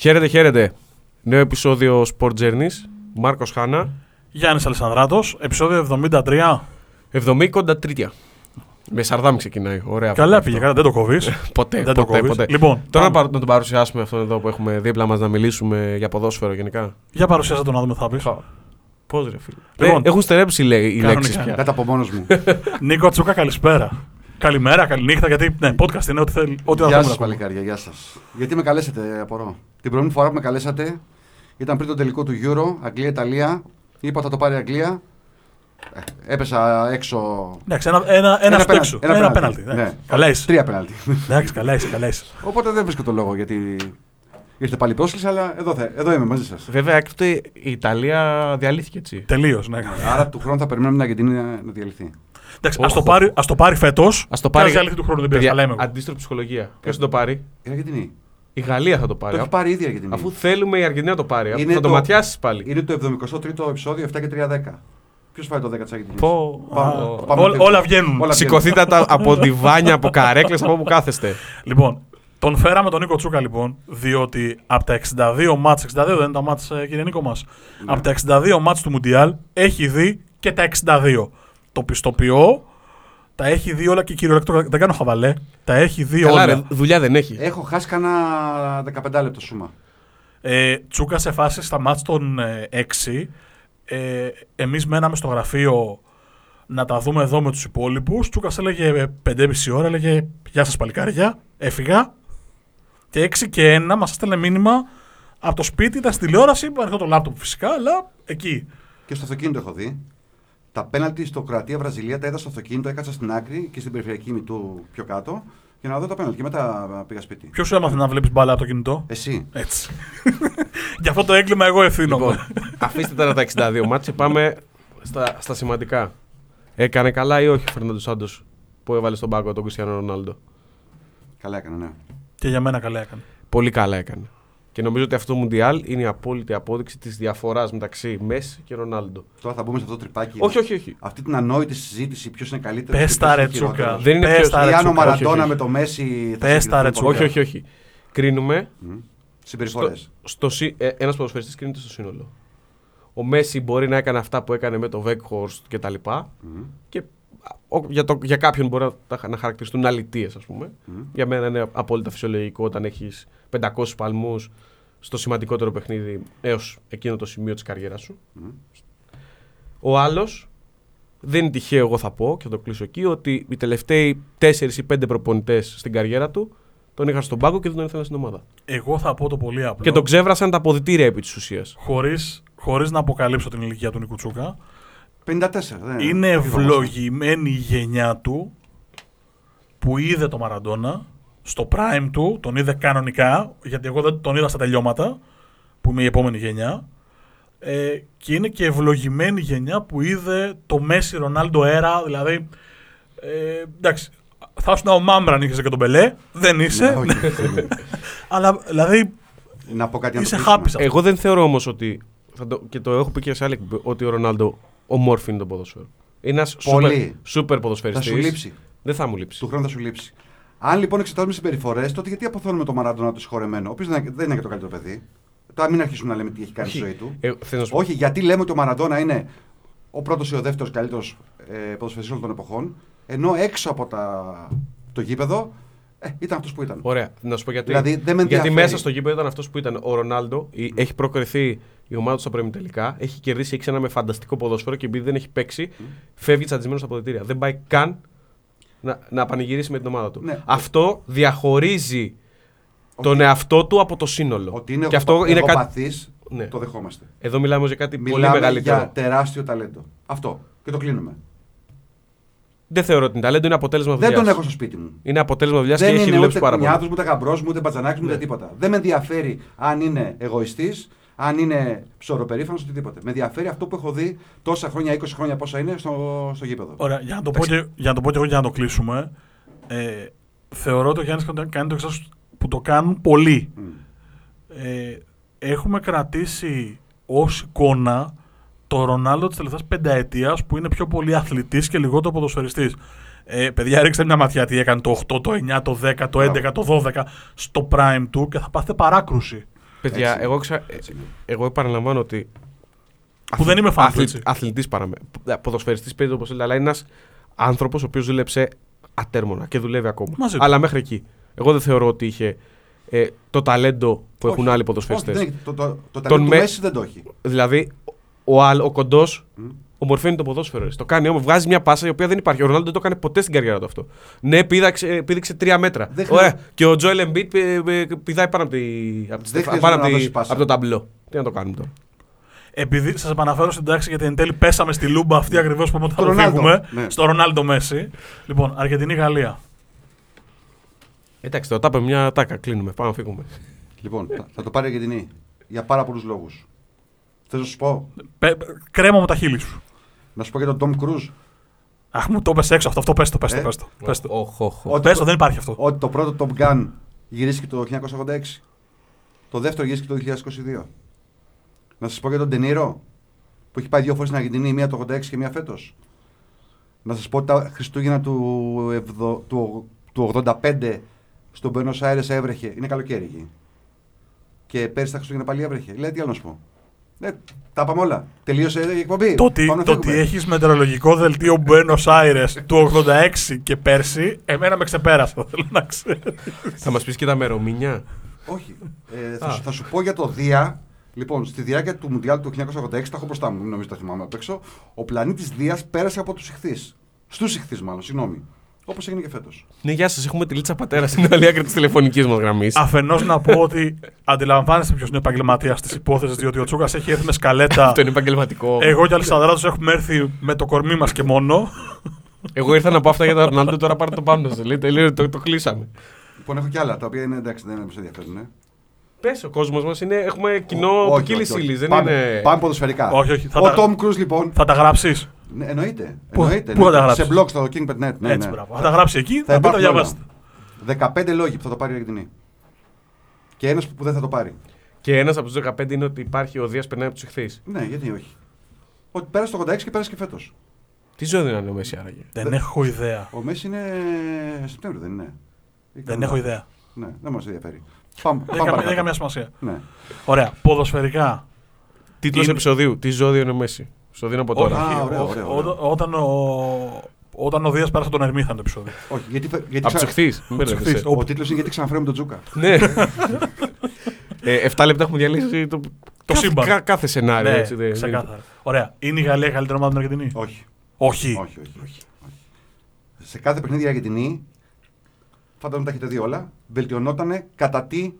Χαίρετε, χαίρετε. Νέο επεισόδιο Sport Journeys. Μάρκος Χάνα. Γιάννης Αλessandράτο, επεισόδιο 73. 73. Με σαρδάμι ξεκινάει. Ωραία. Καλά αυτό. πήγε, καλά, δεν το κόβεις. Ποτέ, δεν το ποτέ, κόβεις. ποτέ. Λοιπόν, Τώρα να, πάμε. παρ- να τον παρουσιάσουμε αυτόν εδώ που έχουμε δίπλα μας να μιλήσουμε για ποδόσφαιρο γενικά. για παρουσίασα το να δούμε θα πεις. Πώς ρε φίλε. Λοιπόν, Ε, έχουν στερέψει λέ- οι κανονικά. λέξεις πια. Δεν τα πω μόνος μου. Νίκο Τσούκα, καλησπέρα. Καλημέρα, καληνύχτα, γιατί ναι, podcast είναι ό,τι θέλει. Ό,τι Γεια θέλουμε σας, να πούμε. παλικάρια, γεια σας. Γιατί με καλέσατε, απορώ. Την προηγούμενη φορά που με καλέσατε ήταν πριν το τελικό του Euro, Αγγλία-Ιταλία. Είπα θα το πάρει η Αγγλία. Ε, έπεσα έξω. Εντάξει, ένα, ένα, ένα, στο πέναλτι, έξω. Ένα, πέναλτι. εντάξει. Ναι. Καλά είσαι. Τρία πέναλτι. Εντάξει, καλά είσαι, καλά είσαι. Οπότε δεν βρίσκω το λόγο γιατί ήρθε πάλι πρόσκληση, αλλά εδώ, θα, εδώ είμαι μαζί σας. Βέβαια, έκτοτε η Ιταλία διαλύθηκε έτσι. Τελείως, ναι. Άρα του χρόνου θα περιμένουμε την Αργεντινή να, να διαλυθεί. Εντάξει, Όχο. ας το πάρει, ας το πάρει φέτος. Α το πάρει. Και αλήθεια του χρόνου δεν πειράζει. Παιδιά, Αλλά είμαι εγώ. Αντίστροφη ψυχολογία. Ποιος θα το πάρει; Η Αργεντινή. Η Γαλλία θα το Το πάρει. έχει πάρει ήδη η Αργεντινή. Αφού θέλουμε η Αργεντινή να το πάρει. Αφού Είναι θα το το- ματιάσεις πάλι. Είναι το 73ο επεισόδιο 7 και 3 10. Ποιος φάει το 10 της Αργεντινής; Πω. Πάμε- Α, πάμε Όλα- τέλος. όλα βγαίνουν. Όλα Σηκωθείτε τα- από διβάνια, από καρέκλες, από όπου κάθεστε. Λοιπόν, τον φέραμε τον Νίκο Τσούκα λοιπόν, διότι από τα 62 μάτς, 62 δεν είναι τα μάτς ε, κύριε Νίκο μας, Ναι. από τα 62 μάτς του Μουντιάλ έχει δει και τα 62. Το πιστοποιώ, τα έχει δει όλα και κυριολεκτικά, δεν κάνω χαβαλέ, τα έχει δει Καλά, όλα. ρε, δουλειά δεν έχει. Έχω χάσει κανένα 15 λεπτό σούμα. Ε, Τσούκα σε φάση στα μάτς των ε, 6, ε, εμείς μέναμε στο γραφείο να τα δούμε εδώ με τους υπόλοιπους. Τσούκας έλεγε ε, 5,5 ώρα, έλεγε «Γεια σας παλικάρια», έφυγα. Και 6 και 1 μας έστελνε μήνυμα από το σπίτι, ήταν στη τηλεόραση, που το λάπτοπ φυσικά, αλλά εκεί. Και στο αυτοκίνητο έχω δει. Τα πέναλτι στο Κροατία-Βραζιλία τα είδα στο αυτοκίνητο, έκατσα στην άκρη και στην περιφερειακή μητού πιο κάτω για να δω τα πέναλτι. Και μετά πήγα σπίτι. Ποιος σου έμαθε να βλέπεις μπάλα από το κινητό; Εσύ. Έτσι. Γι' αυτό το έγκλημα εγώ ευθύνομαι. Λοιπόν, αφήστε τώρα τα 62 μάτια, πάμε στα, στα σημαντικά. Έκανε καλά ή όχι ο Φερνάντος Σάντος που έβαλε στον πάγκο τον Κριστιανό Ρονάλντο; Καλά έκανα, ναι. και για μένα καλά έκανε. Πολύ καλά έκανε. Και νομίζω ότι αυτό το Μουντιάλ είναι η απόλυτη απόδειξη της διαφοράς μεταξύ Μέση και Ρονάλντο. Τώρα θα μπούμε σε αυτό το τρυπάκι. Όχι, όχι, όχι. Αυτή την ανόητη συζήτηση ποιος είναι καλύτερος. Πες τα, ρε, Τσούκα. Δεν είναι Πες ποιος- τα, ρε, Ή αν ο Τσούκα. όχι, Μαραντόνα όχι. με το Μέση. θα Πες τα, ρε, συγκριθούν Τσούκα. Όχι, όχι, όχι. Κρίνουμε. Συμπεριφορές. Στο, συ- ε, ένας ποδοσφαιριστής κρίνεται στο σύνολο. Ο Μέση μπορεί να έκανε αυτά που έκανε με το Βέκχορστ και τα λοιπά. Και ο- για, το, για κάποιον μπορεί να, τα- να χαρακτηριστούν αλητίες, ας πούμε. Για μένα είναι απόλυτα φυσιολογικό όταν έχεις 500 παλμούς στο σημαντικότερο παιχνίδι έως εκείνο το σημείο της καριέρας σου. Ο άλλος δεν είναι τυχαίο, εγώ θα πω, και θα το κλείσω εκεί, ότι οι τελευταίοι 4 ή 5 προπονητές στην καριέρα του τον είχαν στον πάγκο και δεν τον ήθελαν στην ομάδα. Εγώ θα πω το πολύ απλό. Και τον ξέβρασαν τα αποδητήρια επί της ουσίας. χωρίς, χωρίς να αποκαλύψω την ηλικία του Νίκου Τσούκα, 54. δεν- είναι όχι βόμβα. ευλογημένη η γενιά του που είδε το Μαραντόνα στο prime του, τον είδε κανονικά, γιατί εγώ δεν τον είδα στα τελειώματα, που είμαι η επόμενη γενιά, ε, και είναι και ευλογημένη η γενιά που είδε το Μέση Ρονάλντο έρα, δηλαδή, ε, εντάξει, θα ήσουν ο Μάμπρα αν είχες και τον Μπελέ, δεν είσαι, Ναι, όχι, δεν είναι. αλλά δηλαδή Να πω κάτι να το είσαι κλείσουμε. happy σε αυτό. Εγώ δεν θεωρώ όμως ότι. Θα το, και το έχω πει και σε άλλη εκπομπή, ότι ο Ρονάλντο ομόρφη είναι το ποδόσφαιρο. Είναι ένας Πολύ. σούπερ, σούπερ Θα ποδοσφαιριστής. σου λείψει. Δεν θα μου λείψει. Του χρόνου θα σου λείψει. Αν λοιπόν εξετάζουμε συμπεριφορές, τότε γιατί αποθώνουμε τον Μαραντόνα το συγχωρεμένο, ο οποίο δεν είναι και το καλύτερο παιδί. Τώρα μην αρχίσουμε να λέμε τι έχει κάνει στη Όχι. ζωή του. Ε, θέλω να σου πω- Όχι, γιατί λέμε ότι ο Μαραντόνα είναι ο πρώτος ή ο δεύτερος καλύτερος ε, ποδοσφαιριστής όλων των εποχών, ενώ έξω από τα, το γήπεδο ε, ήταν αυτός που ήταν. Ωραία. Να σου πω γιατί. Δηλαδή, δεν με γιατί ενδιαφέρει. μέσα στο γήπεδο ήταν αυτός που ήταν. Ο Ρονάλντο η- έχει προκριθεί η ομάδα του στα πρώιμη τελικά. Έχει κερδίσει, έχει ένα με φανταστικό ποδόσφαιρο και επειδή δεν έχει παίξει, φεύγει τσαντισμένος στα αποδητήρια. Δεν πάει καν να, να πανηγυρίσει με την ομάδα του. Ναι. Αυτό διαχωρίζει τον εαυτό του από το σύνολο. Ότι είναι, και αυτό είναι κάτι. εγωπαθής, Ναι. το δεχόμαστε. Εδώ μιλάμε για κάτι πολύ Μιλάμε μεγαλύτερο. για τεράστιο ταλέντο. Αυτό. Και το κλείνουμε. Δεν θεωρώ ότι είναι ταλέντο, είναι αποτέλεσμα δουλειά. Δεν τον έχω στο σπίτι μου. Είναι αποτέλεσμα δουλειάς και Δεν έχει είναι δουλέψει ούτε πάρα πολύ. κουνιάδος, ούτε γαμπρό μου, ούτε μπατζανάκι μου, ούτε Ναι. τίποτα. Δεν με ενδιαφέρει αν είναι εγωιστής, αν είναι ψωροπερήφανος, οτιδήποτε. Με ενδιαφέρει αυτό που έχω δει τόσα χρόνια, 20 χρόνια πόσα είναι στο, στο γήπεδο. Ωραία, για να το πω και, για να το πω και εγώ για να το κλείσουμε. Ε, θεωρώ ότι ο Γιάννης κάνει το εξής που το κάνουν πολλοί. Μμ. Ε, έχουμε κρατήσει ως εικόνα το Ρονάλντο της τελευταίας πενταετίας που είναι πιο πολύ αθλητής και λιγότερο ποδοσφαιριστής. Ε, παιδιά, ρίξτε μια ματιά τι έκανε το 8, το 9, το 10, το 11, το 12 στο prime του και θα πάθετε παράκρουση. Παιδιά, Έτσι. εγώ, ξα... Έτσι. εγώ επαναλαμβάνω ότι. Που δεν είμαι φαν του, έτσι. Αθλητής παραμε. Ποδοσφαιριστής παίζει όπως θέλει, αλλά είναι ένας άνθρωπος ο οποίος δούλεψε ατέρμονα και δουλεύει ακόμα. Μαζί του. Αλλά μέχρι εκεί. Εγώ δεν θεωρώ ότι είχε ε, το ταλέντο που έχουν Όχι. άλλοι Όχι, ποδοσφαιριστέ. δεν έχει. Το, το, το Τον ταλέντο του με- Μέση δεν το έχει. Δηλαδή, ο, άλλ- ο κοντός Μμ. Ομορφαίνει το ποδόσφαιρο. ρε. Το κάνει όμως. Βγάζει μια πάσα η οποία δεν υπάρχει. Ο Ρονάλντο δεν το έκανε ποτέ στην καριέρα του αυτό. Ναι, πήδαξε, πήδηξε τρία μέτρα. Δεν Ωραία. χρειάζεται. Και ο Τζόελ Εμπίτ πηδάει πάνω από, τη, από, τη Δεν στεφα- χρειάζεται πάνω να από, τη- δώσει πάσα. από το ταμπλό. Τι να το κάνουμε τώρα. Επειδή σας επαναφέρω στην τάξη γιατί εν τέλει πέσαμε στη λούμπα αυτή ακριβώς που είπαμε ότι θα Το το Ρονάλντο. φύγουμε. Ναι. Στο Ρονάλντο Μέση. Λοιπόν, Αργεντινή-Γαλλία. Εντάξει, το τάπε μια τάκα. Κλείνουμε. Πάμε να φύγουμε. Λοιπόν, θα, θα το πάρει η Αργεντινή. Για πάρα πολλούς λόγους. Θες να σου πω; Πε- κρέμα μου τα χείλη σου. Να σου πω για τον Τόμ Κρούζ. Αχ, μου το πες έξω αυτό. Αυτό πες το, πες το, Ε; πες το. Πες το. Οχ, οχ, οχ. Ότι Πες το, το- δεν υπάρχει αυτό. Ότι το πρώτο Top Gun γυρίστηκε το 1986. Το δεύτερο γυρίστηκε το 2022. Να σας πω για τον Ντενίρο που έχει πάει δύο φορές στην Αργεντινή, μία το 86 και μία φέτος. Να σας πω ότι τα Χριστούγεννα του, εβδο- του, του 85 στον Μπένο Άιρε έβρεχε. Είναι καλοκαίρι εκεί. Και πέρυσι τα Χριστούγεννα πάλι έβρεχε. Λέει τι άλλο να σου πω. Ε, τα πάμε όλα. Τελείωσε η εκπομπή. Το ότι, Πάμε να το ότι φύγουμε. έχεις μετεωρολογικό δελτίο Buenos Aires του 86 και πέρσι, εμένα με ξεπέρασε, θέλω να ξέρω. Θα μας πεις και τα μερομήνια. Όχι. Ε, θα, Α. σου, θα σου πω για το Δία. Λοιπόν, στη διάρκεια του Μουντιάλ του 1986, τα έχω μπροστά μου, μην νομίζω τα θυμάμαι απ' έξω. Ο πλανήτης Δίας πέρασε από τους ηχθείς. Στους ηχθείς, μάλλον, συγγνώμη. Όπως έγινε και φέτος. Ναι, γεια σας. Έχουμε τη λίτσα πατέρα στην άλλη άκρη της τηλεφωνικής μας γραμμής. Αφενός να πω ότι αντιλαμβάνεστε ποιος είναι ο επαγγελματίας της υπόθεσης, διότι ο Τσούκας έχει έρθει με σκαλέτα. Αυτό είναι επαγγελματικό. Εγώ και ο Αλessandro έχουμε έρθει με το κορμί μας και μόνο. Εγώ ήρθα να πω αυτά για τον Ρονάλντο, τώρα πάρε το πάνω σας. Λέει, τελείω, το, το κλείσαμε. Λοιπόν, έχω κι άλλα τα οποία είναι εντάξει, δεν μας ενδιαφέρουν. Ε. Πες, ο κόσμος μας είναι. Έχουμε κοινό Ό- όχι, ποικίλης όχι, όχι. ύλης. Δεν πάμε, είναι. πάμε ποδοσφαιρικά. Όχι, όχι, θα ο τα- Τόμ Κρούζ, λοιπόν. Θα τα γράψεις. Ναι, εννοείται. Πού- εννοείται, πού θα τα εννοείται. Σε γράψεις; blog στο King.net. Ναι, Έτσι, ναι. μπράβο. Θα τα γράψεις εκεί, θα, Θα μπείτε να υπάρχουν διαβάσετε. 15 λόγοι που θα το πάρει η Αργεντινή. Και ένας που δεν θα το πάρει. Και ένας από τους 15 είναι ότι υπάρχει ο Δίας περνάει από τους ηχθεί. Ναι, γιατί όχι. Ότι πέρασε το 86 και πέρασε και φέτος. Τι ζώδιο είναι ο Μέση άραγε; Δεν έχω ιδέα. Ο Μέση είναι Σεπτέμβριο, δεν είναι. Ή Δεν κανένα. έχω ιδέα. Ναι, δεν μας ενδιαφέρει. Πάμε, Δεν πάμε έχει καμία- δεν έχει παρακάτω. καμία σημασία. Ναι. Ωραία. Ποδοσφαιρικά. Τίτλος Είναι- επεισοδίου. Τι ζώδιο είναι ο Μέση; Στο δίνω από τώρα. Α, Όχι, ωραίο, ο- ωραίο, ο- ωραίο. Όταν ο, όταν ο Δίας πέρασε τον Ερμή θα είναι το επεισόδιο. Όχι, γιατί, φε- γιατί Από τους ξα- ηχθεί. Μην τους μπερδεύεσαι. ηχθείς. Ο τίτλος είναι γιατί ξαναφέρουμε τον Τζούκα. Ναι. ε, 7 λεπτά έχουμε διαλύσει το, κάθε, σύμπαν. κα- κάθε σενάριο. Ναι, έτσι, δεν- ξεκάθαρα. Ωραία. Είναι η Γαλλία καλύτερη ομάδα από την Αργεντινή; Όχι. Όχι. όχι, όχι, όχι, όχι. Σε κάθε παιχνίδι η Αργεντινή, φαντάζομαι τα έχετε δει όλα, βελτιωνόταν κατά τι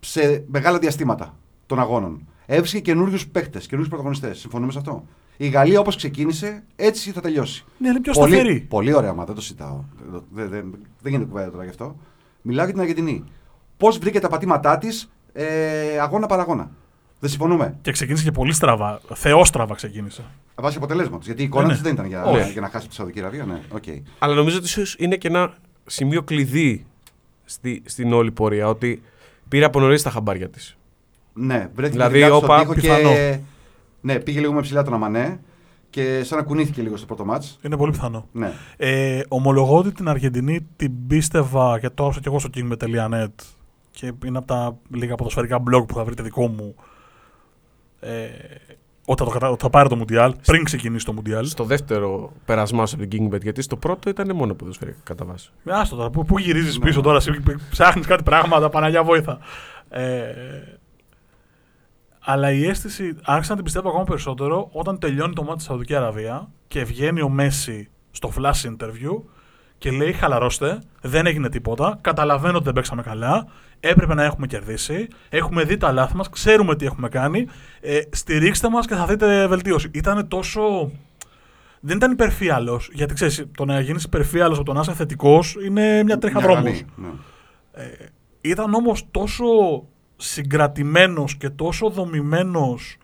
σε μεγάλα διαστήματα των αγώνων. Έβρισκε καινούριους παίχτε, καινούριους πρωταγωνιστές. Συμφωνούμε σε αυτό; Η Γαλλία όπως ξεκίνησε, έτσι θα τελειώσει. Ναι, είναι πιο πολύ, σταθερή. πολύ ωραία ομάδα, δεν το συζητάω. Δεν, δεν, δεν γίνεται κουβέντα τώρα γι' αυτό. Μιλάω για την Αργεντινή. Πώς βρήκε τα πατήματά της ε, αγώνα παραγώνα. Δεν συμφωνούμε. Και ξεκίνησε και πολύ στραβά. Θεόστραβα ξεκίνησε. Βάσει αποτελέσματος. Γιατί η εικόνα Ναι, της ναι. δεν ήταν για, Όχι. για να χάσει τη Σαουδική Αραβία. Ναι, οκ. Αλλά νομίζω ότι ίσως είναι και ένα σημείο κλειδί στη, στην όλη πορεία. Ότι πήρε από νωρίς τα χαμπάρια της. Ναι, βρέθηκε Δηλαδή, δηλαδή, στον όπα, τοίχο πιθανό. και. Ναι, πήγε λίγο με ψηλά τον Αμανέ και σαν να κουνήθηκε λίγο στο πρώτο μάτς. Είναι πολύ πιθανό. Ναι. Ε, ομολογώ ότι την Αργεντινή την πίστευα και το έγραψα και εγώ στο kingme.net και είναι από τα λίγα ποδοσφαιρικά blog που θα βρείτε δικό μου ε, όταν το, κατα- θα πάρει το Μουντιάλ, πριν ξεκινήσει το Μουντιάλ. Στο δεύτερο περασμά σου από την Kingbet, γιατί στο πρώτο ήταν μόνο ποδοσφαιρικά κατά βάση. Άστο τώρα, πού, πού γυρίζεις Ναι. πίσω τώρα, εσύ ψάχνεις κάτι πράγματα, Παναγιά βόηθα. Ε, αλλά η αίσθηση άρχισα να την πιστεύω ακόμα περισσότερο όταν τελειώνει το μάτι στη Σαουδική Αραβία και βγαίνει ο Μέση στο flash interview και λέει χαλαρώστε, δεν έγινε τίποτα, καταλαβαίνω ότι δεν παίξαμε καλά, έπρεπε να έχουμε κερδίσει, έχουμε δει τα λάθη μας, ξέρουμε τι έχουμε κάνει, ε, στηρίξτε μας και θα δείτε βελτίωση. Ήταν τόσο... Δεν ήταν υπερφύαλος. Γιατί ξέρεις, το να γίνεις υπερφύαλος από το να είσαι θετικός είναι μια τρίχα Μια δρόμου. γραμμή, ναι. Ήταν όμως τόσο συγκρατημένος και τόσο δομημένος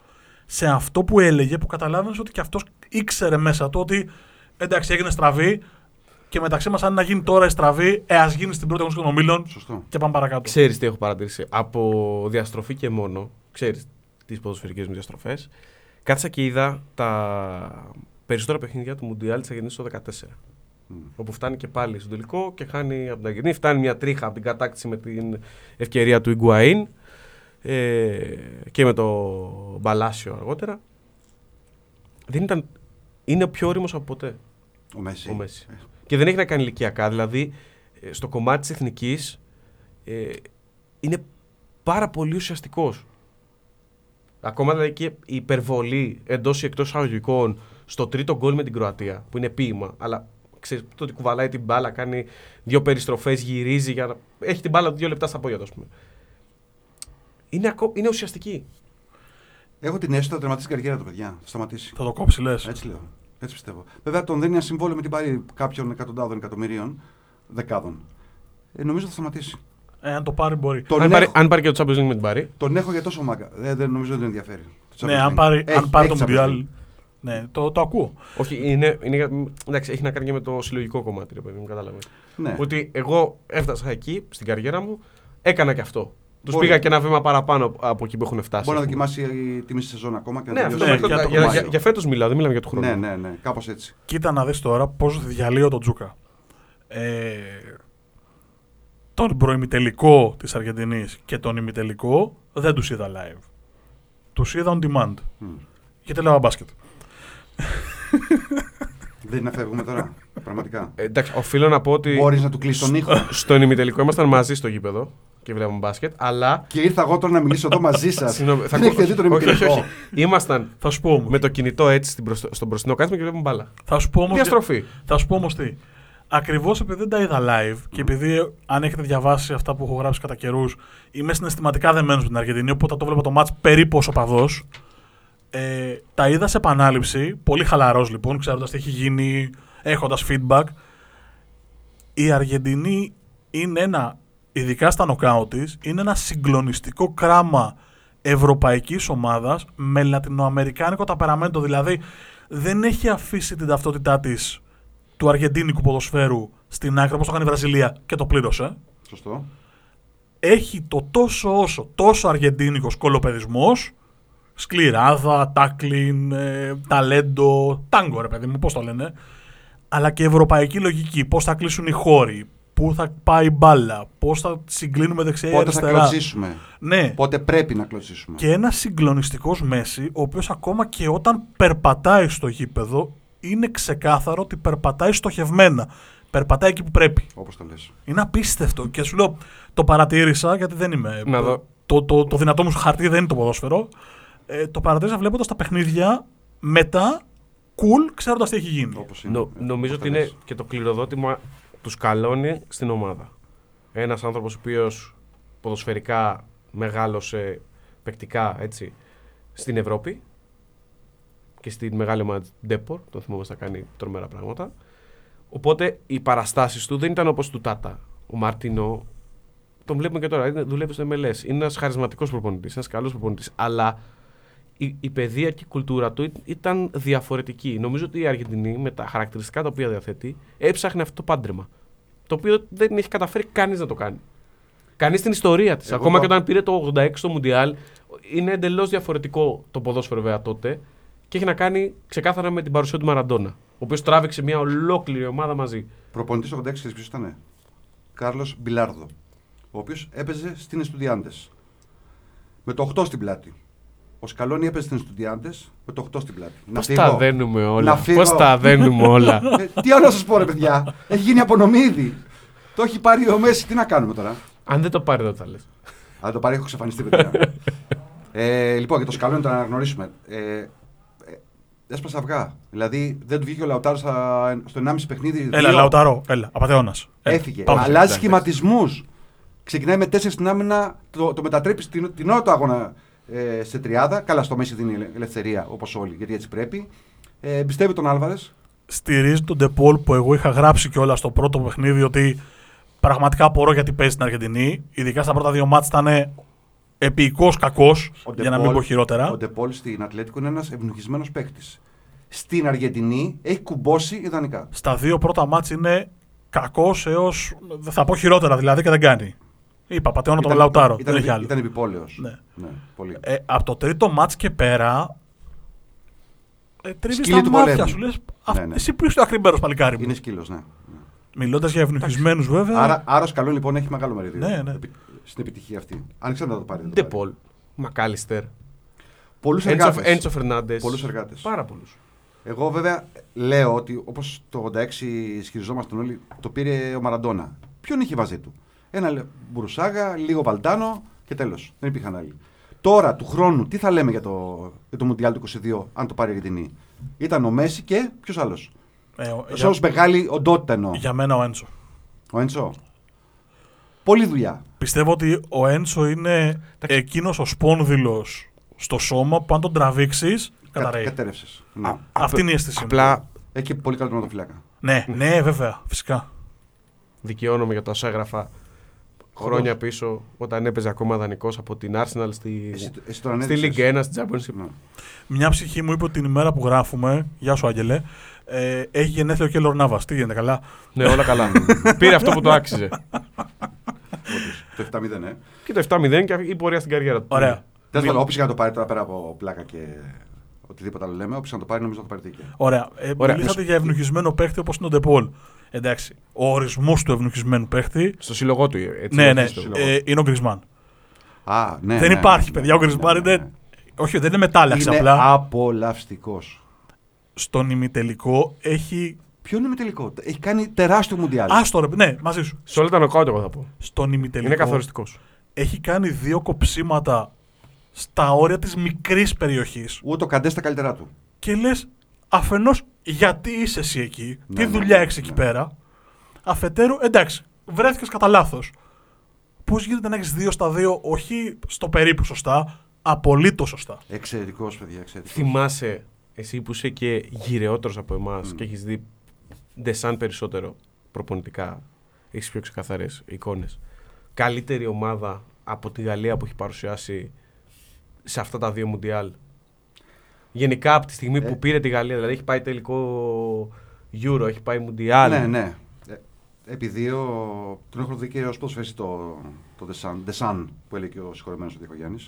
σε αυτό που έλεγε που καταλάβαινες ότι και αυτός ήξερε μέσα του ότι εντάξει έγινε στραβή και μεταξύ μας αν να γίνει τώρα η στραβή, ε, ας γίνει στην πρώτη αγωνιστική των ομίλων Σωστό. και πάμε παρακάτω. Ξέρεις τι έχω παρατηρήσει. Από διαστροφή και μόνο, ξέρεις τις ποδοσφαιρικές μου διαστροφές, κάθισα και είδα τα περισσότερα παιχνίδια του Μουντιάλ της Αργεντινή το 2014. Μμ. Όπου φτάνει και πάλι στο τελικό και χάνει από την Αργεντινή. Φτάνει μια τρίχα από την κατάκτηση με την ευκαιρία του Ιγκουαΐν. Ε, και με το Μπαλάσιο αργότερα. Δεν ήταν, είναι ο πιο όριμος από ποτέ Ο Μέση. ο Μέση. Και δεν έχει να κάνει ηλικιακά. Δηλαδή, ε, στο κομμάτι της εθνικής ε, είναι πάρα πολύ ουσιαστικός. Ακόμα δηλαδή και η υπερβολή εντός ή εκτός εισαγωγικών στο τρίτο γκολ με την Κροατία, που είναι ποίημα, αλλά ξέρεις, το ότι κουβαλάει την μπάλα, κάνει δύο περιστροφές, γυρίζει για να. Έχει την μπάλα δύο λεπτά στα πόδια του, ας πούμε. Είναι, ακό... είναι ουσιαστική. Έχω την αίσθηση ότι θα τερματίσει την καριέρα του, παιδιά. Θα σταματήσει. Θα το κόψει, λες. Έτσι λέω. Έτσι πιστεύω. Βέβαια τον δίνει ένα συμβόλαιο με την πάρη κάποιων εκατοντάδων εκατομμυρίων, δεκάδων. Ε, νομίζω θα σταματήσει. Ε, αν το πάρει, μπορεί. Τον, Αν πάρει, έχω, αν πάρει και το Champions League με την πάρει. τον έχω για τόσο μάγκα. Ε, δεν νομίζω ότι τον ενδιαφέρει. Το Ναι, Champions αν League. πάρει, Έχει- αν πάρει το έχει Champions Mundial. League. Ναι, το, το ακούω. Όχι, είναι, είναι, εντάξει, έχει να κάνει και με το συλλογικό κομμάτι, ρε παιδί μου, κατάλαβες. Ναι. Ότι εγώ έφτασα εκεί, στην καριέρα μου, έκανα και αυτό. Τους Μπορεί. πήγα και ένα βήμα παραπάνω από εκεί που έχουν φτάσει. Μπορεί να ας πούμε. δοκιμάσει τη μισή σεζόν ακόμα και να Ναι, αυτό, τελειώσει Ναι, αυτό, για το για, για, Μάιο. για, για φέτος μιλάω, δεν μιλάμε για του χρόνου. Ναι, ναι, ναι. Κάπως έτσι. Κοίτα να δεις τώρα πώς διαλύω τον Τζούκα. Ε, τον προημιτελικό της Αργεντινής και τον ημιτελικό δεν τους είδα live. Τους είδα on demand. Μμ. Γιατί λέω μπάσκετ. Δεν είναι να φεύγουμε τώρα. Πραγματικά. Ε, εντάξει, οφείλω να πω ότι Μπορείς να του κλείσεις τον ήχο. στον ημιτελικό ήμασταν μαζί στο γήπεδο και βλέπαμε μπάσκετ, αλλά. και ήρθα εγώ τώρα να μιλήσω εδώ μαζί σας. Συγγνώμη, Δεν κο- έχετε δει τον όχι, όχι, ημιτελικό. όχι. Ήμασταν Θα σου πω όμως. με το κινητό έτσι στην μπροστο- στον μπροστινό κάθισμα και βλέπουμε μπάλα. Θα σου πω όμως, Διαστροφή. θα σου πω όμως τι. Ακριβώς επειδή δεν τα είδα live και επειδή αν έχετε διαβάσει αυτά που έχω γράψει κατά καιρούς, είμαι συναισθηματικά δεμένος με την Αργεντινή, οπότε το βλέπω το μάτς περίπου ως οπαδός. Ε, τα είδα σε επανάληψη, πολύ χαλαρός λοιπόν, ξέροντας τι έχει γίνει, έχοντας feedback. Η Αργεντινή είναι ένα, ειδικά στα νοκάου της, είναι ένα συγκλονιστικό κράμα ευρωπαϊκής ομάδας με λατινοαμερικάνικο ταπεραμέντο. Δηλαδή δεν έχει αφήσει την ταυτότητά της του αργεντίνικου ποδοσφαίρου στην άκρη όπως το κάνει η Βραζιλία και το πλήρωσε. Σωστό. Έχει το τόσο όσο, τόσο αργεντίνικος κολοπεδισμός, σκληράδα, τάκλιν, ε, ταλέντο, τάγκο ρε παιδί μου, πώς το λένε, αλλά και ευρωπαϊκή λογική, πώς θα κλείσουν οι χώροι, πού θα πάει η μπάλα, πώς θα συγκλίνουμε δεξιά ή Πότε θα αριστερά. κλωτσίσουμε. Ναι, Πότε πρέπει να κλωτσίσουμε. και ένας συγκλονιστικός Μέση, ο οποίος ακόμα και όταν περπατάει στο γήπεδο, είναι ξεκάθαρο ότι περπατάει στοχευμένα. Περπατάει εκεί που πρέπει. Όπως το λες. Είναι απίστευτο. Και σου λέω, το παρατήρησα γιατί δεν είμαι. Να δω. Το, το, το δυνατό μου χαρτί δεν είναι το ποδόσφαιρο. Ε, το παρατήρησα βλέποντας τα παιχνίδια μετά, cool, ξέροντας τι έχει γίνει. Όπως είναι. Νο- Ε, νομίζω όπως ότι το είναι λες. και το κληροδότημα τους σκαλώνει στην ομάδα. Ένας άνθρωπος ο οποίος ποδοσφαιρικά μεγάλωσε παικτικά έτσι, στην Ευρώπη και στην μεγάλη ομάδα Ντέπορ. Τον θυμόμαστε να κάνει τρομερά πράγματα. Οπότε οι παραστάσεις του δεν ήταν όπως του Τάτα. Ο Μαρτίνο τον βλέπουμε και τώρα. είναι- Δουλεύει στο MLS. Είναι ένας χαρισματικός προπονητής, ένας καλός προπονητής. Αλλά η, η παιδεία και η κουλτούρα του ή- ήταν διαφορετική. Νομίζω ότι η Αργεντινή με τα χαρακτηριστικά τα οποία διαθέτει έψαχνε αυτό το πάντρεμα. Το οποίο δεν έχει καταφέρει κανείς να το κάνει. Κανείς στην ιστορία της. Εγώ Ακόμα το- και όταν πήρε το 86 στο Μουντιάλ, είναι εντελώς διαφορετικό το ποδόσφαιρο βέβαια τότε και έχει να κάνει ξεκάθαρα με την παρουσία του Μαραντόνα. Ο οποίος τράβηξε μια ολόκληρη ομάδα μαζί. Προπονητής 86 ξέρεις ποιος ήταν. Κάρλος Μπιλάρδο. Ο οποίος έπαιζε στην Εστουδιάντες. Με το 8 στην πλάτη. Ο Σκαλόνι έπαιζες στην Εστουδιάντε με το 8 στην πλάτη. Πώς τα δένουμε όλα; Να φύγω. Πώς τα δένουμε όλα; Ε, τι άλλο να σας πω, ρε παιδιά; Έχει γίνει απονομή ήδη. Το έχει πάρει ο Μέση. Τι να κάνουμε τώρα; Αν δεν το πάρει, δεν θα λες. Αν το πάρει, έχω εξαφανιστεί, παιδιά. ε, λοιπόν, για το Σκαλόνι το να αναγνωρίσουμε. Ε, ε, έσπασε αυγά. Δηλαδή δεν του βγήκε ο Λαουτάρος στα- στο 1,5 παιχνίδι. Έλα, δύο. Λαουταρό, έλα, απαταιώνας. Έφυγε. Αλλάζει σχηματισμούς. Ξεκινάει με τέσσερις στην άμυνα, το, το μετατρέπει την, την ώρα του αγώνα ε, σε τριάδα. Καλά, στο Μέση δίνει ελε- ελευθερία όπως όλοι, γιατί έτσι πρέπει. Ε, πιστεύει τον Άλβαρες. Στηρίζει τον Ντεπόλ που εγώ είχα γράψει κιόλας στο πρώτο παιχνίδι ότι πραγματικά απορώ γιατί παίζει στην Αργεντινή. Ειδικά στα πρώτα δύο μάτς ήταν επίοικο κακός, για να μην πω χειρότερα. Ο Ντεπόλ στην Ατλέτικο είναι ένας ευνοχισμένος παίκτης. Στην Αργεντινή έχει κουμπώσει ιδανικά. Στα δύο πρώτα μάτς είναι κακός έως. Δεν θα πω χειρότερα δηλαδή και δεν κάνει. Είπα, πατεώνα τον Λαουτάρο. Ήταν, δεν έχει άλλο. ήταν επιπόλαιος. Ναι. ναι πολύ. Ε, από το τρίτο μάτς και πέρα. Ε, τρίβεις Σκύλι τα του μάτια πολέμου. σου. Λες, Ναι, «Α, ναι. Εσύ που είσαι ακριμπέρο παλικάρι μου. Είναι σκύλος, ναι. Μιλώντας για ευνοχισμένους βέβαια. Άρα, άρα ο Σκαλόν λοιπόν έχει μεγάλο μερίδιο Ναι, ναι. επι- στην επιτυχία αυτή. Αν ξέρετε να το πάρει. δεν το Ντεπόλ. Μακάλιστερ. Πολλούς Έντσο, εργάτες. Έντσο Φερνάντε. Πολλούς εργάτες. Πάρα πολλούς. Εγώ βέβαια λέω ότι όπως το 86 ισχυριζόμασταν όλοι, το πήρε ο Μαραντόνα. Ποιον είχε μαζί του; Ένα λε- Μπουρουσάγα, λίγο Βαλτάνο και τέλος. Δεν υπήρχαν άλλοι. Τώρα του χρόνου, τι θα λέμε για το, για το Μουντιάλ του 22, αν το πάρει η Αργεντινή; Ήταν ο Μέση και ποιος άλλος; Ε, ο- Σε ω μεγάλη οντότητα εννοώ. για, για μένα ο Έντσο. Ο Έντσο. Πολλή δουλειά. Πιστεύω ότι ο Έντσο είναι εκείνος ο σπόνδυλος στο σώμα που αν τον τραβήξεις. Καταραίει. Κατέρευσες. Ναι. Α, Αυτή είναι η αίσθηση. μου. Απλά Έχει και πολύ καλό τερματοφύλακα. Ναι, ναι, βέβαια, φυσικά. δικαιώνομαι για το όσα έγραφα χρόνια πίσω όταν έπαιζε ακόμα δανεικός από την Arsenal στη, Εσύ, εσύ τον στη ανέδειξες. Ligue 1 στη Championship. Ναι. Μια ψυχή μου είπε ότι την ημέρα που γράφουμε, Γεια σου Άγγελε, ε, έχει γενέθλιο και Λορνάβας. Τι γίνεται, καλά; Ναι, όλα καλά. Πήρε αυτό που το άξιζε. Το 7-0, ε. Και το 7-0 και η πορεία στην καριέρα του. Ωραία. Τέλος πάντων, όποιος να το πάρει τώρα πέρα από πλάκα και οτιδήποτε άλλο λέμε, όποιος να το πάρει νομίζω να το πάρει δίκαια. Ωραία. Ε, Ωραία. Μιλήσατε για ευνοχισμένο παίχτη όπως είναι ο Ντεπόλ. Εντάξει. Ο ορισμός του ευνοχισμένου παίχτη. Στο σύλλογό του. Έτσι, Ναι, ναι, το σύλλογο. ε, είναι ο Γκρισμάν. Α, ναι. δεν ναι, υπάρχει, ναι, παιδιά. Ο ναι, Γκρισμάν ναι, ναι, είναι. ναι. Όχι, δεν είναι μετάλλαξης Είναι απλά. απολαυστικός. Στον ημιτελικό έχει. Ποιο είναι με τελικό. Έχει κάνει τεράστιο μουντιάλ. Άστο ρε, ναι, μαζί σου. Σε όλα τα νοκάουτ, εγώ θα πω. Στον ημιτελικό. Είναι καθοριστικός. Έχει κάνει δύο κοψίματα στα όρια της μικρής περιοχής. Ούτε ο Καντές στα καλύτερά του. Και λες, αφενός, γιατί είσαι εσύ εκεί, Ναι, τι ναι, δουλειά ναι, έχεις εκεί ναι. πέρα. Αφετέρου, εντάξει, βρέθηκες κατά λάθος. Πώς γίνεται να έχεις δύο στα δύο, όχι στο περίπου σωστά, απολύτως σωστά. Εξαιρετικός, παιδιά. Εξαιρετικός. Θυμάσαι εσύ που είσαι και γυρεότερος από εμάς Μμ. και έχεις δει ντεσάν περισσότερο προπονητικά. Έχεις πιο ξεκαθαρές εικόνες. Καλύτερη ομάδα από τη Γαλλία που έχει παρουσιάσει σε αυτά τα δύο Μουντιάλ. Γενικά από τη στιγμή Ε. που πήρε τη Γαλλία, δηλαδή έχει πάει τελικό Euro, έχει πάει Μουντιάλ. Ναι, ναι. Ε, Επειδή ο... τον έχω δει και ως ποδοσφαιριστή το, το The Sun, The Sun που έλεγε και ο συγχωρεμένος ο Διχογιάννη.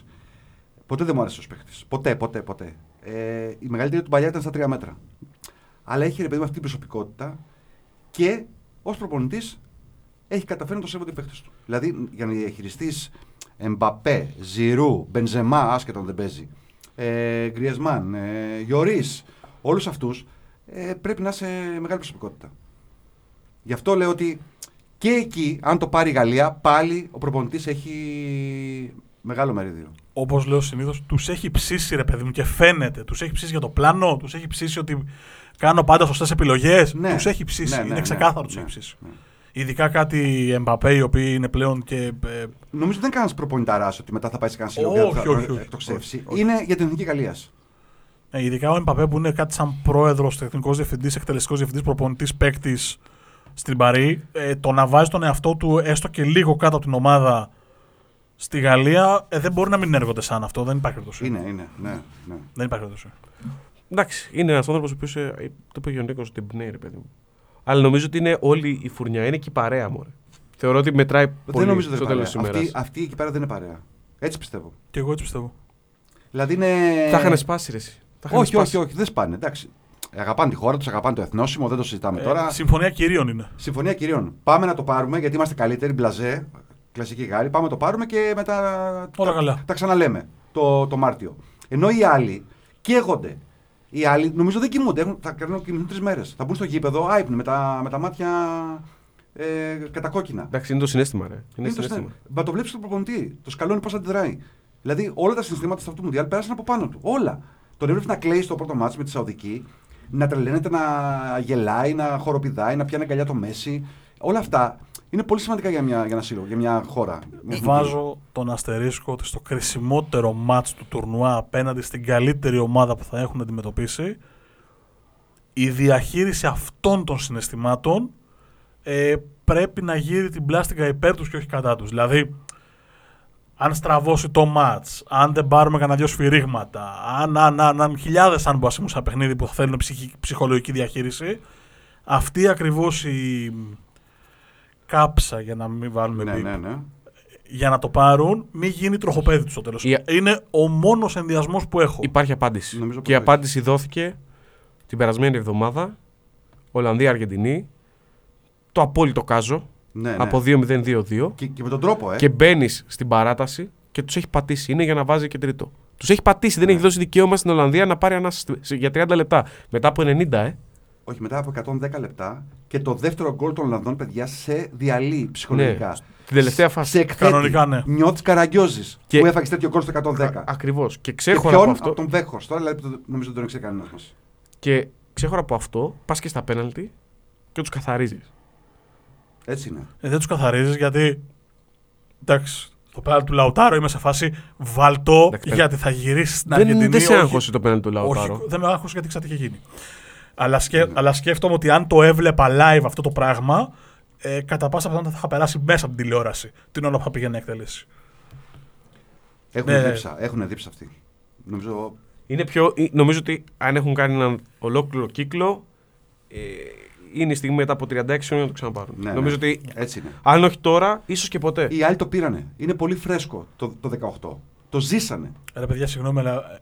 Ποτέ δεν μου άρεσε ως παίχτη. Ποτέ, ποτέ, ποτέ. Ε, η μεγαλύτερη του παλιά ήταν στα τρία μέτρα. Αλλά έχει ρε παιδί μου αυτή την προσωπικότητα και ως προπονητής έχει καταφέρει να το σέβονται οι παίχτε του. Δηλαδή για να διαχειριστεί Εμπαπέ, Ζιρού, Μπενζεμά, άσχετα αν δεν παίζει, ε, Γκριεσμάν, ε, Γιωρίς, όλους αυτούς ε, πρέπει να είσαι μεγάλη προσωπικότητα. Γι' αυτό λέω ότι και εκεί, αν το πάρει η Γαλλία, πάλι ο προπονητής έχει μεγάλο μερίδιο. Όπως λέω συνήθως, τους έχει ψήσει ρε παιδί μου και φαίνεται. Τους έχει ψήσει για το πλάνο, τους έχει ψήσει ότι κάνω πάντα σωστές επιλογές. Ναι. Τους έχει ψήσει. Ναι, ναι, είναι ναι, ξεκάθαρο τους ναι, έχει ψήσει. Ναι. Ειδικά κάτι Εμπαπέ, οι οποίοι είναι πλέον και. ε, Νομίζω δεν κάνει προπονηταράς ότι μετά θα πάει σε κανένα σύλλογο Όχι, και θα όχι, θα όχι, εκτοξεύσει. όχι, όχι. Είναι για την εθνική Γαλλίας. Ε, ειδικά ο Εμπαπέ που είναι κάτι σαν πρόεδρος, τεχνικός διευθυντής, εκτελεστικός διευθυντής, προπονητής, παίκτης στην Παρή, ε, το να βάζει τον εαυτό του έστω και λίγο κάτω από την ομάδα στη Γαλλία ε, δεν μπορεί να μην έρχονται σαν αυτό. Δεν υπάρχει περίπτωση. Είναι, είναι. Ναι, ναι. Δεν υπάρχει περίπτωση. Εντάξει, είναι ένας άνθρωπος ο οποίος. ε, Το είπε και ο Νίκος ότι εμπνέει, ρε παιδί μου. Αλλά νομίζω ότι είναι όλη η φουρνιά, είναι και η παρέα μου. Θεωρώ ότι μετράει πολύ δεν νομίζω ότι στο είναι τέλος παρέα. της ημέρας. Αυτή, αυτή εκεί πέρα δεν είναι παρέα. Έτσι πιστεύω. Και εγώ έτσι πιστεύω. Δηλαδή είναι. Θα είχαν σπάσει, ρε. εσύ. Τα είχαν Όχι, σπάσει. όχι, όχι, δεν σπάνε. Εντάξει. Αγαπάνε τη χώρα τους, αγαπάνε το εθνόσημο, δεν το συζητάμε Ε, τώρα. συμφωνία κυρίων είναι. Συμφωνία κυρίων. Πάμε να το πάρουμε γιατί είμαστε καλύτεροι, μπλαζέ, κλασική Γάλλοι. Πάμε να το πάρουμε και μετά Όλα τα, καλά. τα ξαναλέμε το, το Μάρτιο. Ενώ οι άλλοι καίγονται. Οι άλλοι νομίζω δεν κοιμούνται. Έχουν, θα κάνουν κοιμηθούν τρεις μέρες. Θα μπουν στο γήπεδο άϊπνοι με τα, με τα μάτια ε, κατακόκκινα. Εντάξει, είναι το συνέστημα, ρε. Είναι, Είναι το συνέστημα. συνέστημα. Μα το βλέπεις τον προπονητή. Το σκαλώνει πώς αντιδράει. Δηλαδή όλα τα συναισθήματα σε αυτό το Μουντιάλ πέρασαν από πάνω του. Όλα. Τον έβλεπε να κλαίει στο πρώτο μάτσο με τη Σαουδική, να τρελαίνεται, να γελάει, να χοροπηδάει, να πιάνει αγκαλιά το Μέση. Όλα αυτά είναι πολύ σημαντικά για, μια, για ένα σύλλογο, για μια χώρα. Μια εθνική. Βάζω τον αστερίσκο ότι στο κρισιμότερο μάτς του τουρνουά απέναντι στην καλύτερη ομάδα που θα έχουν αντιμετωπίσει η διαχείριση αυτών των συναισθημάτων ε, πρέπει να γύρει την πλάστικα υπέρ τους και όχι κατά τους. Δηλαδή, αν στραβώσει το μάτς, αν δεν πάρουμε κανένα δυο σφυρίγματα, αν, αν, αν, αν χιλιάδες αν μπασίμουν σαν παιχνίδι που θα θέλουν ψυχη- ψυχολογική διαχείριση, αυτή ακριβώς η κάψα για να μην βάλουμε Ναι, μπιπ, ναι, ναι. για να το πάρουν, μην γίνει τροχοπέδι τους στο τέλος. Η- Είναι ο μόνος ενδιασμός που έχω. Υπάρχει απάντηση. Νομίζω και η πως απάντηση δόθηκε την περασμένη εβδομάδα. Ολλανδία-Αργεντινή. Το απόλυτο κάζο. ναι, ναι. Από 2-0-2-2. Και, και με τον τρόπο, ε. Και μπαίνεις στην παράταση και τους έχει πατήσει. Είναι για να βάζει και τρίτο. Τους έχει πατήσει, δεν έχει δώσει δικαίωμα στην Ολλανδία να πάρει ανάσταση για 30 λεπτά. Μετά από 90, ε. Όχι, μετά από 110 λεπτά και το δεύτερο γκολ των Ολλανδών, παιδιά, σε διαλύει ψυχολογικά. Ναι, στην τελευταία φάση. Σε εκθέτει. Κανονικά, ναι. Νιώθεις καραγκιόζης Και- που έφαγες τέτοιο γκολ στο 110. Ακριβώς. Και Και ξέχωρα ποιον; από από αυτό. τον Βέχορ. Τώρα δηλαδή το- νομίζω δεν τον ήξερε κανένας μας. Και ξέχωρα από αυτό, πας και στα πέναλτι και τους καθαρίζεις. Έτσι είναι. Ε, δεν τους καθαρίζεις γιατί. Εντάξει, το πέρα του Λαουτάρο είμαι σε φάση βαλτό Εντάξει, γιατί θα γυρίσεις στην Δεν, Αργεντινή. δεν σε όχι- άγχωσε το πέναλτι του Λαουτάρο. Όχι, δεν με άγχωσε γιατί ξέρω τι είχε γίνει. Αλλά, σκέ, αλλά σκέφτομαι ότι αν το έβλεπα live αυτό το πράγμα, ε, κατά πάσα πιθανότητα θα είχα περάσει μέσα από την τηλεόραση την ώρα που θα πήγαινε να εκτελέσει. Έχουν Ναι. δίψα. Έχουν δίψα αυτοί. Νομίζω. Είναι πιο, ε, νομίζω ότι αν έχουν κάνει έναν ολόκληρο κύκλο, ε, είναι η στιγμή μετά από 36 χρόνια να το ξαναπάρουν. Ναι, νομίζω ναι. ότι Έτσι είναι. αν όχι τώρα, ίσως και ποτέ. Οι άλλοι το πήρανε. Είναι πολύ φρέσκο το, το 18. Το ζήσανε. Ρε παιδιά, συγγνώμη, αλλά ε,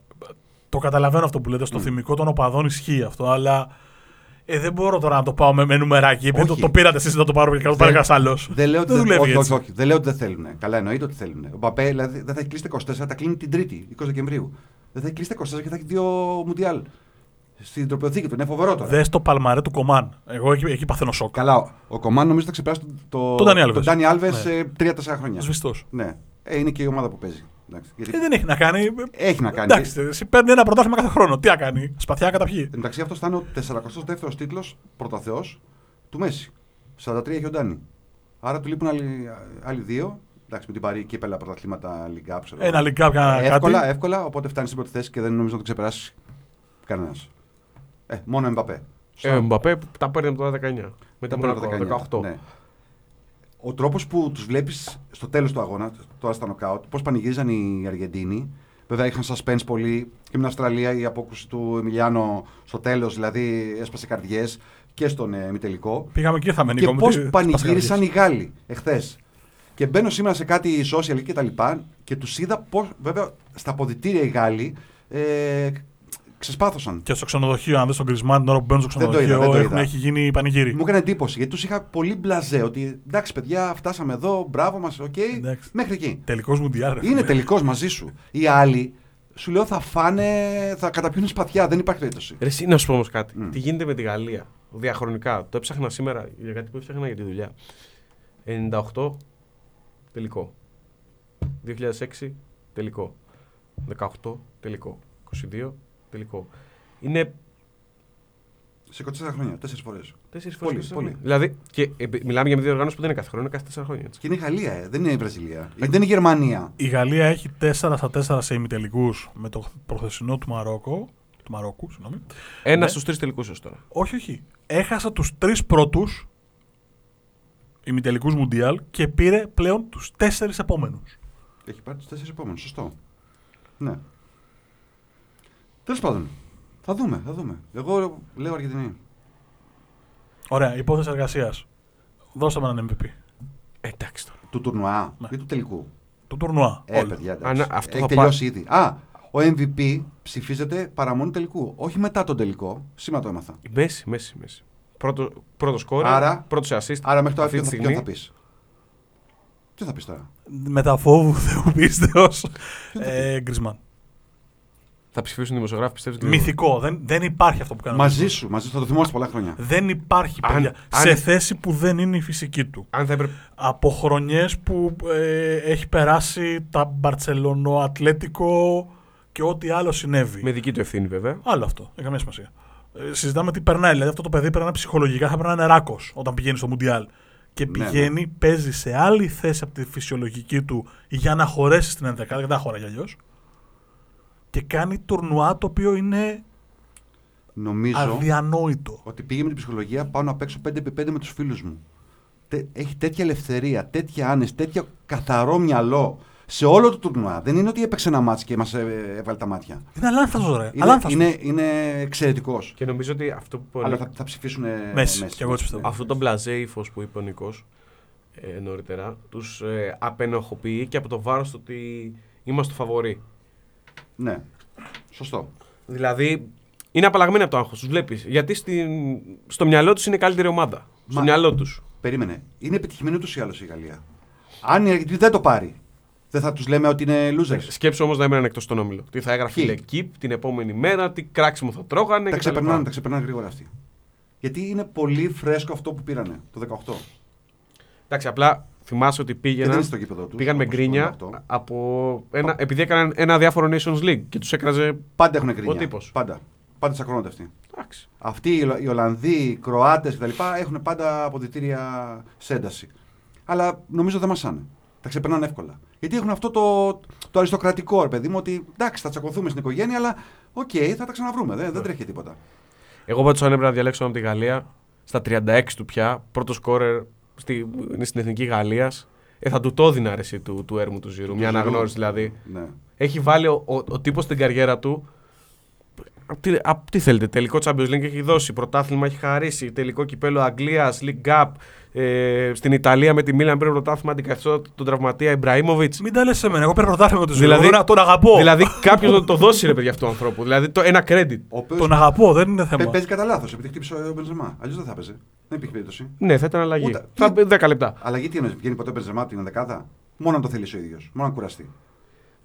το καταλαβαίνω αυτό που λέτε. Στο θυμικό των οπαδών ισχύει αυτό, αλλά ε, δεν μπορώ τώρα να το πάω με, με νουμεράκι. Επειδή το, Όχι. το πήρατε εσείς να το πάρω και να το πάρει Δεν- κανένας άλλος. Δεν λέω ότι Δεν δεν, δουλεύει όχι, έτσι. όχι, όχι. Δεν λέω ότι δεν θέλουν. Καλά, εννοείται ότι θέλουν. Ο Μπαπέ δηλαδή, δεν θα έχει κλείσει τα 24, τα κλείνει την Τρίτη, 20 Δεκεμβρίου. Δεν θα έχει κλείσει τα 24 και θα έχει δύο Μουντιάλ. Στην τροπιοθήκη του. Είναι φοβερό τώρα. Δες το παλμαρέ του Κομάν. Εγώ εκεί, εκεί παθαίνω σοκ. Καλά, ο- ο Κομάν νομίζω θα ξεπεράσει το, Τον Ντάνι Άλβες. τον Ντάνι Άλβες Ναι. σε 3-4 χρόνια. Σβηστός. Ναι. Ε, είναι και η ομάδα που παίζει. Εντάξει, γιατί Ε, δεν έχει να κάνει. έχει να κάνει. Εντάξει, εσύ παίρνει ένα πρωτάθλημα κάθε χρόνο. Τι να κάνει, σπαθιά καταπιεί. Εντάξει, αυτό θα είναι ο 42ο τίτλος πρωταθεός του Μέση. 43 έχει ο Ντάνι. Άρα του λείπουν άλλοι, άλλοι δύο. Εντάξει, με την Παρή κύπελα πρωταθλήματα Ligue Cup, ξέρω Ένα εγώ. λιγκάπ, ένα εύκολα, κάτι. εύκολα, οπότε φτάνει στην πρώτη θέση και δεν νομίζω να το ξεπεράσει κανένας. Ε, μόνο Εμπαπέ. Ε, ο Μπαπέ που τα παίρνει από το 19. Με Τα τα πρώτα 18. Ναι. Ο τρόπος που τους βλέπεις στο τέλος του αγώνα, τώρα στα νοκάουτ, πώς πανηγύριζαν οι Αργεντίνοι. Βέβαια είχαν suspense πολύ και με την Αυστραλία η απόκρουση του Εμιλιάνο στο τέλος, δηλαδή έσπασε καρδιές και στον ε, ημιτελικό. Πήγαμε και ήρθαμε, Και Νίκο. μου, πώ τι- πανηγύρισαν οι πας Γάλλοι εχθές. Και μπαίνω σήμερα σε κάτι social και τα λοιπά και τους είδα πώς, βέβαια, στα αποδητήρια οι Γάλλοι ε, ξεσπάθωσαν. Και στο ξενοδοχείο, αν δεις τον Κρισμάν την ώρα που μπαίνουν στο Δεν το είδα, ξενοδοχείο, δεν το έχουν, είδα. έχει γίνει πανηγύρι. Μου έκανε εντύπωση γιατί τους είχα πολύ μπλαζέ ότι εντάξει, παιδιά, φτάσαμε εδώ, μπράβο μας, οκ, Εντάξει. μέχρι εκεί. Τελικός Μουντιάλ. ρε Είναι φίλε. τελικός μαζί σου. Οι άλλοι σου λέω θα φάνε, θα καταπιούν σπαθιά, δεν υπάρχει περίπτωση. Ρε, εσύ να σου πω όμως κάτι. Μμ. Τι γίνεται με τη Γαλλία διαχρονικά. Το έψαχνα σήμερα για κάτι που έφτιαχνα για τη δουλειά. 98 τελικό. 2006 τελικό. 18 τελικό. 22 τελικό. Είναι Σε 24 χρόνια, τέσσερις φορές. τέσσερις φορές. Πολύ, πολύ. Δηλαδή, και ε, μιλάμε για μια διοργάνωση που δεν είναι κάθε χρόνο, είναι κάθε 4 χρόνια. Έτσι. Και είναι η Γαλλία, ε, δεν είναι η Βραζιλία. Δεν είναι η Γερμανία. Η Γαλλία έχει 4 στα 4 σε ημιτελικού με το προχθεσινό του Μαρόκο. Του Μαρόκου, συγγνώμη. Ένα Ναι. στους τρεις τελικούς έως τώρα. Όχι, όχι. Έχασε τους τρεις πρώτους ημιτελικούς Μουντιάλ και πήρε πλέον τους τέσσερις επόμενους. Έχει πάρει τους τέσσερις επόμενους. Σωστό. Ναι. Τέλος πάντων. Θα δούμε, θα δούμε. Εγώ λέω Αργεντινή. Ωραία, υπόθεση εργασίας. Δώστε με έναν MVP. Ε, εντάξει τώρα. Του τουρνουά Ναι. ή του τελικού; Του τουρνουά. Ε, όλοι. παιδιά, Α, εντάξει. ναι, αυτό Έχει θα τελειώσει ήδη. Α, ο MVP ψηφίζεται παραμονή τελικού. Όχι μετά τον τελικό. Σήμερα το έμαθα. Η Μέση, Μέση, Μέση. Πρώτο, πρώτο σκόρερ, Άρα- πρώτος σε assist. Άρα μέχρι τώρα αυτή ποιο τη θα, στιγμή. ποιον θα πεις; Τι θα πεις τώρα; Με τα φόβου Θεού πίστεω. ε, Γκρισμάν. Θα ψηφίσουν οι δημοσιογράφοι, πιστεύετε. ότι- Μυθικό. Δεν, δεν υπάρχει αυτό που κάνει. ο Μαζί Γκρισμάν. σου, μαζί σου θα το θυμόσαστε πολλά χρόνια. Δεν υπάρχει, Αν- παιδιά. αν- Σε θέση που δεν είναι η φυσική του. Αν θα έπρεπε. Από χρονιές που ε, έχει περάσει τα Μπαρτσελονό, Ατλέτικο και ό,τι άλλο συνέβη. Με δική του ευθύνη βέβαια. Άλλο αυτό. Δεν έχει καμία σημασία. Ε, συζητάμε τι περνάει. Δηλαδή αυτό το παιδί περνάει ψυχολογικά, θα περνάει ράκο όταν πηγαίνει στο Μουντιάλ. Και Ναι, πηγαίνει, παίζει σε άλλη θέση από τη φυσιολογική του για να χωρέσει στην 11, δεν τα χωράει αλλιώς. Και κάνει τουρνουά το οποίο είναι Νομίζω αδιανόητο. ότι πήγε με την ψυχολογία πάω να παίξω 5x5 με τους φίλους μου. Τε- έχει τέτοια ελευθερία, τέτοια άνεση, τέτοιο καθαρό μυαλό σε όλο το τουρνουά. Δεν είναι ότι έπαιξε ένα μάτς και μας έβαλε τα μάτια. Είναι αλάνθαστο, ρε. Είναι, Αλάνθαστος. είναι, είναι εξαιρετικός. Και νομίζω ότι αυτό που. Αλλά θα, θα ψηφίσουν ε, Μέση, κι εγώ έτσι πιστεύω. Αυτό το μπλαζέ ύφος που είπε ο Νικό ε, νωρίτερα τους ε, απενοχοποιεί και από το βάρος του ότι είμαστε το φαβορή. Ναι. Σωστό. Δηλαδή είναι απαλλαγμένοι από το άγχος. Τους βλέπεις. Γιατί στην, στο μυαλό τους είναι η καλύτερη ομάδα. Στο Μα- μυαλό τους. Περίμενε. Είναι επιτυχημένη ούτως ή άλλως η Γαλλία; Αν η Αργεντινή δεν το πάρει, Δεν θα τους λέμε ότι είναι losers. Σκέψου όμως να έμεναν εκτός στον όμιλο. Τι θα έγραφε Ποιοι; η Λεκύπ την επόμενη μέρα, τι κράξιμο θα τρώγανε. τα, κτλ. ξεπερνάνε, τα ξεπερνάνε γρήγορα αυτοί. Γιατί είναι πολύ φρέσκο αυτό που πήρανε το 18. Εντάξει, απλά θυμάσαι ότι Και δεν πήγαιναν, είναι στο γήπεδο τους. πήγαν με γκρίνια από ένα, επειδή έκαναν ένα διάφορο Nations League και τους έκραζε. Πάντα έχουν γκρίνια. Ο τύπος. Πάντα. Πάντα τσακώνονται αυτοί. Εντάξει. Αυτοί οι, Ολλα- οι Ολλανδοί, οι Κροάτες κτλ. έχουν πάντα αποδητήρια σε ένταση. Αλλά νομίζω δεν μασάνε. Τα ξεπερνάνε εύκολα. Γιατί έχουν αυτό το, το αριστοκρατικό, ρε παιδί μου, ότι εντάξει, θα τσακωθούμε στην οικογένεια, αλλά οκ, θα τα ξαναβρούμε. Δεν, δεν τρέχει τίποτα. Εγώ πάντως αν έπρεπε να διαλέξω από τη Γαλλία, στα 36 του πια, πρώτο σκόρερ στη, είναι στην εθνική Γαλλίας, ε, θα του το έδινα αρέσει του, του έρμου του Ζιρού. Μια Του αναγνώριση Ζιρού. δηλαδή. Ναι. Έχει βάλει ο, ο, ο τύπος στην καριέρα του. Απ' τι, απ' τι θέλετε, τελικό Champions League έχει δώσει, πρωτάθλημα έχει χαρίσει, τελικό κυπέλο Αγγλίας, League Cup. Ε, στην Ιταλία με τη Μίλαν πήρε πρωτάθλημα αντικαθιστώ τον τραυματία Ιμπραήμοβιτς. Μην τα λες σε μένα. Εγώ πήρα πρωτάθλημα με τον Δηλαδή- δηλαδή, τον αγαπώ. Δηλαδή κάποιος να το δώσει ρε παιδιά αυτού του ανθρώπου. Δηλαδή το, ένα credit. Ο οποίος Τον αγαπώ, δεν είναι θέμα. παι- παίζει κατά λάθος επειδή χτύπησε ο Μπενζεμά. Αλλιώς δεν θα παίζει. Δεν υπήρχε περίπτωση. Ναι, θα ήταν αλλαγή. Ούτε- Θα, 10 λεπτά. Αλλαγή τι εννοείς, βγαίνει ποτέ ο Μπενζεμά από την δεκάδα. Μόνο αν το θέλεις ο ίδιος. Μόνο αν κουραστεί.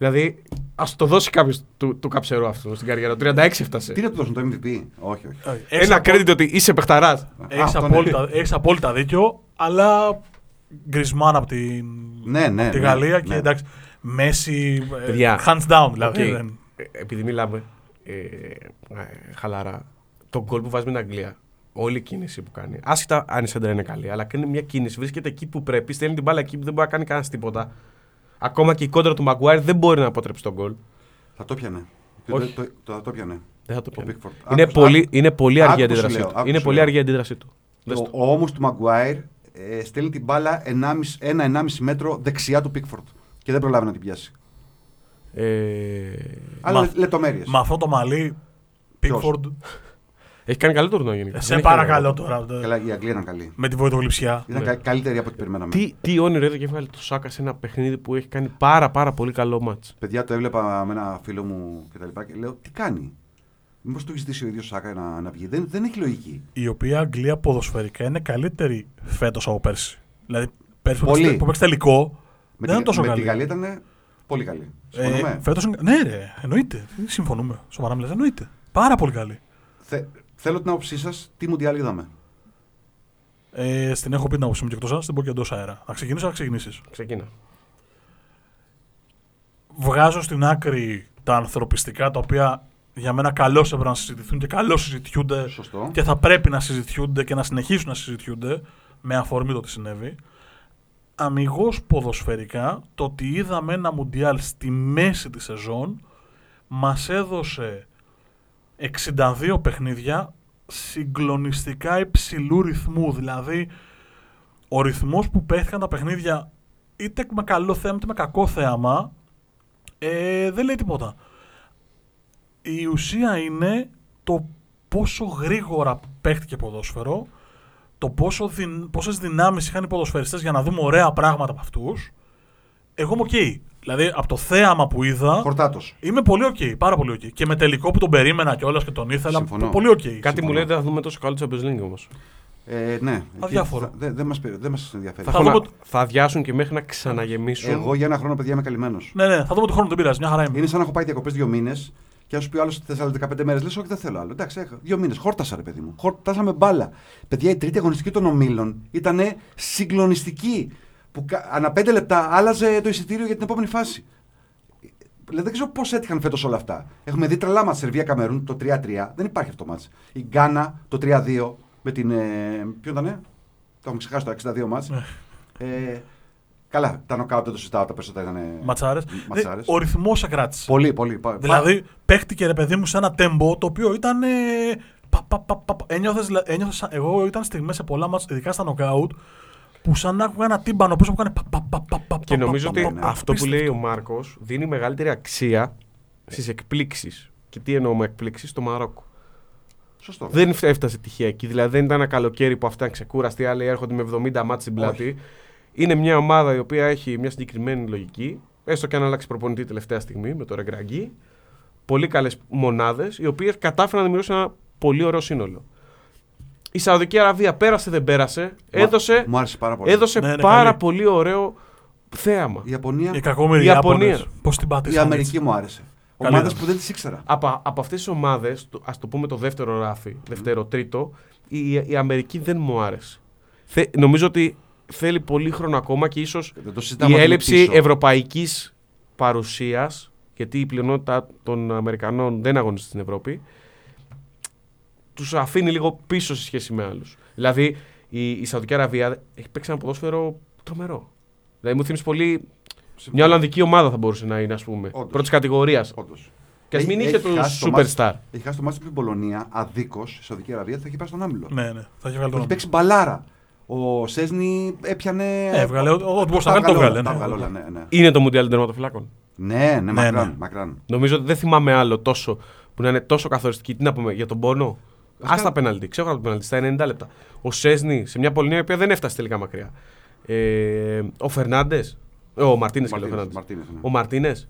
Δηλαδή, ας το δώσει κάποιος του, του καψερού αυτού στην καριέρα. του. 36 έφτασε. Τι να του δώσουν το MVP. Όχι, όχι. Όχι. Έχεις Ένα απο- credit ότι είσαι παιχταράς. Έχεις Αυτό ναι. απόλυτα, έχεις απόλυτα δίκιο, αλλά Γκριζμάν από την, Ναι, ναι, από τη ναι, Γαλλία ναι. και εντάξει, Μέσι, ε, Παιδιά, hands down δηλαδή. Οκ. δεν- Ε, Επειδή μιλάμε ε, ε, χαλαρά, το γκολ που βάζει με την Αγγλία, όλη η κίνηση που κάνει, άσχετα αν η σέντρα είναι καλή, αλλά κάνει μια κίνηση, βρίσκεται εκεί που πρέπει, στέλνει την μπάλα εκεί που δεν μπορεί να κάνει κανένας τίποτα. Ακόμα και η κόντρα του Μαγκουάιρ δεν μπορεί να αποτρέψει τον γκολ. Θα το πιανε. Όχι. Το, το, το, το πιανε. Δεν θα το Ο πιάνει. Pickford. Είναι, Άκουσα- πολύ, είναι πολύ αργή η άκου σου αντίδρασή λέω, του. άκου Είναι σου πολύ λέω. αργή η αντίδρασή του. Δες Ο, το. ο ώμος του Μαγκουάιρ ε, στέλνει την μπάλα 1,5 μέτρο δεξιά του Πίκφορντ και δεν προλάβει να την πιάσει. Ε, Αλλά Μα- λεπτομέρειες. Με αυτό το μαλλί, Ποιος; Pickford, έχει κάνει καλό τουρνό γενικά. σε Δεν έχει παρακαλώ κάνει τώρα. Καλά, η Αγγλία ήταν καλή. Με τη βοηθογλυψιά. Ήταν Ναι. κα- καλύτερη από ό,τι περιμέναμε. Τι, τι όνειρο είδε και έβγαλε το Σάκα σε ένα παιχνίδι που έχει κάνει πάρα πάρα πολύ καλό μάτς. Παιδιά, το έβλεπα με ένα φίλο μου και τα λοιπά και λέω τι κάνει; Μήπως του έχει ζητήσει ο ίδιος Σάκα να, να βγει; Δεν, δεν έχει λογική. Η οποία Αγγλία ποδοσφαιρικά είναι καλύτερη φέτος από πέρσι. Δηλαδή, πέρσι που Πολύ. παίξει- που παίξει τελικό, Με, δεν τη, ήταν τόσο με καλή. τη Γαλλία ήταν πολύ καλή. Ε, Συμφωνούμε; φέτος είναι- ναι, ρε, εννοείται. Δεν συμφωνούμε. Σοβαρά μιλάς, εννοείται. Πάρα πολύ καλή. Θε, θέλω την άποψή σας, τι μου διάλογο είδαμε. Ε, στην έχω πει την άποψή μου και εκτός την πω και εντός αέρα. Να ξεκινήσω, να ξεκινήσεις; Ξεκίνα. Βγάζω στην άκρη τα ανθρωπιστικά τα οποία για μένα καλώς έπρεπε να συζητηθούν και καλώς συζητιούνται Σωστό. και θα πρέπει να συζητιούνται και να συνεχίσουν να συζητιούνται με αφορμή το τι συνέβη. Αμυγός ποδοσφαιρικά, το ότι είδαμε ένα Μουντιάλ στη μέση της σεζόν μας έδωσε 62 παιχνίδια συγκλονιστικά υψηλού ρυθμού. Δηλαδή, ο ρυθμός που παίχθηκαν τα παιχνίδια είτε με καλό θέαμα είτε με κακό θέαμα ε, δεν λέει τίποτα. Η ουσία είναι το πόσο γρήγορα παίχτηκε ποδόσφαιρο, το πόσο δυν, πόσες δυνάμεις είχαν οι ποδοσφαιριστές για να δούμε ωραία πράγματα από αυτούς. Εγώ είμαι οκ. Δηλαδή, από το θέαμα που είδα, Χορτάτος. είμαι πολύ οκ, πάρα πολύ οκ. Και με τελικό που τον περίμενα κιόλας και τον ήθελα, Συμφωνώ. πολύ οκ. Κάτι Συμφωνώ. μου λέει ότι θα δούμε τόσο καλό Champions League όμως. Ε, ναι. εκεί Αδιάφορο. θα- Δεν δεν μας, πε- δεν μας ενδιαφέρει. Θα, Θα έχουν- δούμε- θα αδειάσουν και μέχρι να ξαναγεμίσουν. Εγώ για ένα χρόνο, παιδιά, είμαι καλυμμένος. Ναι, ναι, θα δούμε τον χρόνο τον πειράζει. Μια χαρά είμαι. Είναι σαν να έχω πάει διακοπές δύο μήνες και να σου πει άλλος ότι θε άλλε 15 μέρες. Λες, όχι, δεν θέλω άλλο. Εντάξει, έχω δύο μήνες. Χόρτασα, ρε παιδί μου. Χόρτασα μπάλα. Παιδιά, η τρίτη αγωνιστική των ομίλων ήταν συγκλονιστική. Που κα- ανά πέντε λεπτά άλλαζε το εισιτήριο για την επόμενη φάση. Δηλαδή, δεν ξέρω πώς έτυχαν φέτος όλα αυτά. Έχουμε δει τρελά μα Σερβία Καμερούν το 3-3. Δεν υπάρχει αυτό το μάτς. Η Γκάνα το 3-2 με την. Ε, ποιο ήταν, Το έχουμε ξεχάσει το 62 μάτς. Ναι. Ε, καλά, τα νοκάουτ δεν το συζητάω, τα περισσότερα ήταν. Ματσάρες. ματσάρες. Ο ρυθμός σε κράτησε. Πολύ, πολύ. πα- Δηλαδή, παίχτηκε ρε παιδί μου σε ένα τέμπο το οποίο ήταν. Ε, πα, πα, πα, πα, πα. Ένιωθες, δηλα- ένιωθες σαν- εγώ ήταν στιγμές σε πολλά μάτς, ειδικά στα νοκάουτ, που σαν να άκουγα ένα τύμπανο πίσω που έκανε. πα, πα, πα, πα, πα, Και πα, νομίζω πα, ότι πα, πα, αυτό που απίστευτο. λέει ο Μάρκος δίνει μεγαλύτερη αξία στις εκπλήξεις. Και τι εννοώ με εκπλήξεις; Στο Μαρόκο. Σωστό. Δεν έφτασε τυχαία εκεί. Δηλαδή δεν ήταν ένα καλοκαίρι που αυτά είναι ξεκούραστοι, άλλοι έρχονται με 70 μάτς στην πλάτη. Είναι μια ομάδα η οποία έχει μια συγκεκριμένη λογική. Έστω και αν αλλάξει προπονητή τελευταία στιγμή με το Ρεγκραγκή. Πολύ καλές μονάδες, οι οποίες κατάφεραν να δημιουργήσουν ένα πολύ ωραίο σύνολο. Η Σαουδική Αραβία πέρασε, δεν πέρασε. Μα- Έδωσε, Μου άρεσε πάρα πολύ. έδωσε Ναι, είναι πάρα καλή. πολύ ωραίο θέαμα. Η Ιαπωνία, Οι κακόμοιροι Η Ιαπωνία. Ιάπωνες. Πώς την η πάτησαν. Αμερική έτσι. μου άρεσε. Καλή Ομάδες ήταν. που δεν τις ήξερα. Από, από αυτές τις ομάδες, ας το πούμε το δεύτερο ράφι, δεύτερο, τρίτο, η, η Αμερική δεν μου άρεσε. Θε, νομίζω ότι θέλει πολύ χρόνο ακόμα και ίσως Δεν το συζητάμε η ότι είναι έλλειψη πίσω. ευρωπαϊκής παρουσίας, γιατί η πλειονότητα των Αμερικανών δεν αγωνίζεται στην Ευρώπη, τους αφήνει λίγο πίσω σε σχέση με άλλους. Δηλαδή η, η Σαουδική Αραβία έχει παίξει ένα ποδόσφαιρο τρομερό. Δηλαδή μου θύμισε πολύ. Μια Ολλανδική ομάδα θα μπορούσε να είναι, ας πούμε. Όντως. Πρώτης κατηγορίας. Όντως. Και ας Έχει- μην είχε έχει τους χάσει το μάτς- superstar. Έχει χάσει το μάτι με την Πολωνία αδίκως η Σαουδική Αραβία θα έχει πάει στον άμυλο. Ναι, ναι. Θα έχει βγάλει Έχει τον παίξει μπαλάρα. Ο Σέσνη έπιανε. Ναι, έβγαλε. Ό,τι μπορούσε να Τα κάνει το βγάλε βγάλε. όλα, τα ναι. βγάλε όλα, ναι, ναι. Είναι το Μουντιάλ των τερματοφυλάκων. Ναι, ναι, μακράν, ναι. μακράν. Νομίζω ότι δεν θυμάμαι άλλο τόσο που να είναι τόσο καθοριστική. Τι να πούμε για τον πόνο; Α τα πέναλτι. Ξέρω από το πέναλτι στα 90 λεπτά. Ο Σέσνη σε μια Πολωνία η οποία δεν έφτασε τελικά μακριά. Ε, ο Φερνάντες. Ο Μαρτίνες και ο Μαρτίνες, Φερνάντες. Μαρτίνες, ναι. Ο Μαρτίνες.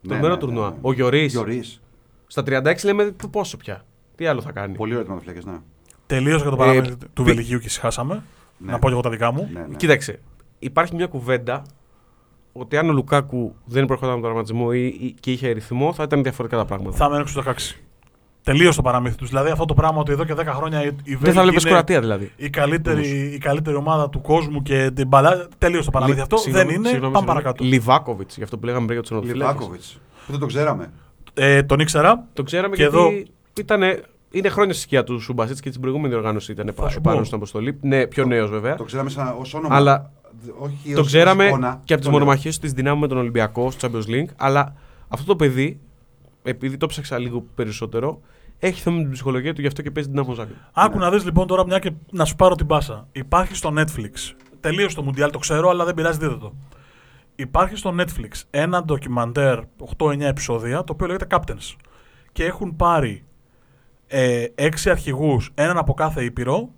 Ναι, Τρομερό ναι, τουρνουά. ναι, ναι. Ο Γιωρή. Γιωρίς. Στα 36 λέμε «Π- πόσο πια. Τι άλλο θα κάνει. Πολύ ωραίο τερματοφυλάκες, ναι. Τελείωσα για το Ε, παράδειγμα του πι- Βελγίου και συχάσαμε. Ναι. Να πω και εγώ τα δικά μου. Ναι, ναι. Κοίταξε. Υπάρχει μια κουβέντα ότι αν ο Λουκάκου δεν προχωράει με τον τραυματισμό ή, ή- και είχε ρυθμό θα ήταν διαφορετικά τα πράγματα. Θα μένω στο 16. Τελείωσε το παραμύθι τους. Δηλαδή αυτό το πράγμα ότι εδώ και 10 χρόνια η, η δεν Βέλγοι θα βλέπεις είναι Κροατία δηλαδή. η καλύτερη, η καλύτερη ομάδα του κόσμου και την μπαλά. Τελείωσε το παραμύθι. Λι- αυτό συγγνώμη, δεν είναι. συγγνώμη, πάμε συγγνώμη. παρακάτω. Λιβάκοβιτς, για αυτό που λέγαμε πριν για τους τερματοφυλάκε. Λιβάκοβιτς. Που δεν το ξέραμε. Ε, τον ήξερα. Το ξέραμε Και γιατί εδώ- ήτανε, είναι χρόνια στη σκιά του Σουμπασίτς και την προηγούμενη οργάνωση ήταν Θα σου πάνω πω. στην αποστολή. Ναι, πιο νέος βέβαια. Το ξέραμε σαν ως όνομα. Αλλά όχι το ως- ξέραμε ως εικόνα. και από τις Το λέω. μονομαχίες της δυνάμει με τον Ολυμπιακό στο Champions League. Αλλά αυτό το παιδί, επειδή το ψάξα λίγο περισσότερο, έχει θέμα με την ψυχολογία του, γι' αυτό και παίζει δυνάμω Ζάγκρεπ. Άκου να δεις λοιπόν τώρα μια και να σου πάρω την πάσα. Υπάρχει στο Netflix. Τελείωσε το Μουντιάλ, το ξέρω, αλλά δεν πειράζει, δείτε το. Υπάρχει στο Netflix ένα ντοκιμαντέρ 8-9 επεισόδια το οποίο λέγεται Captains. Και έχουν πάρει ε, έξι αρχηγούς, έναν από κάθε ήπειρο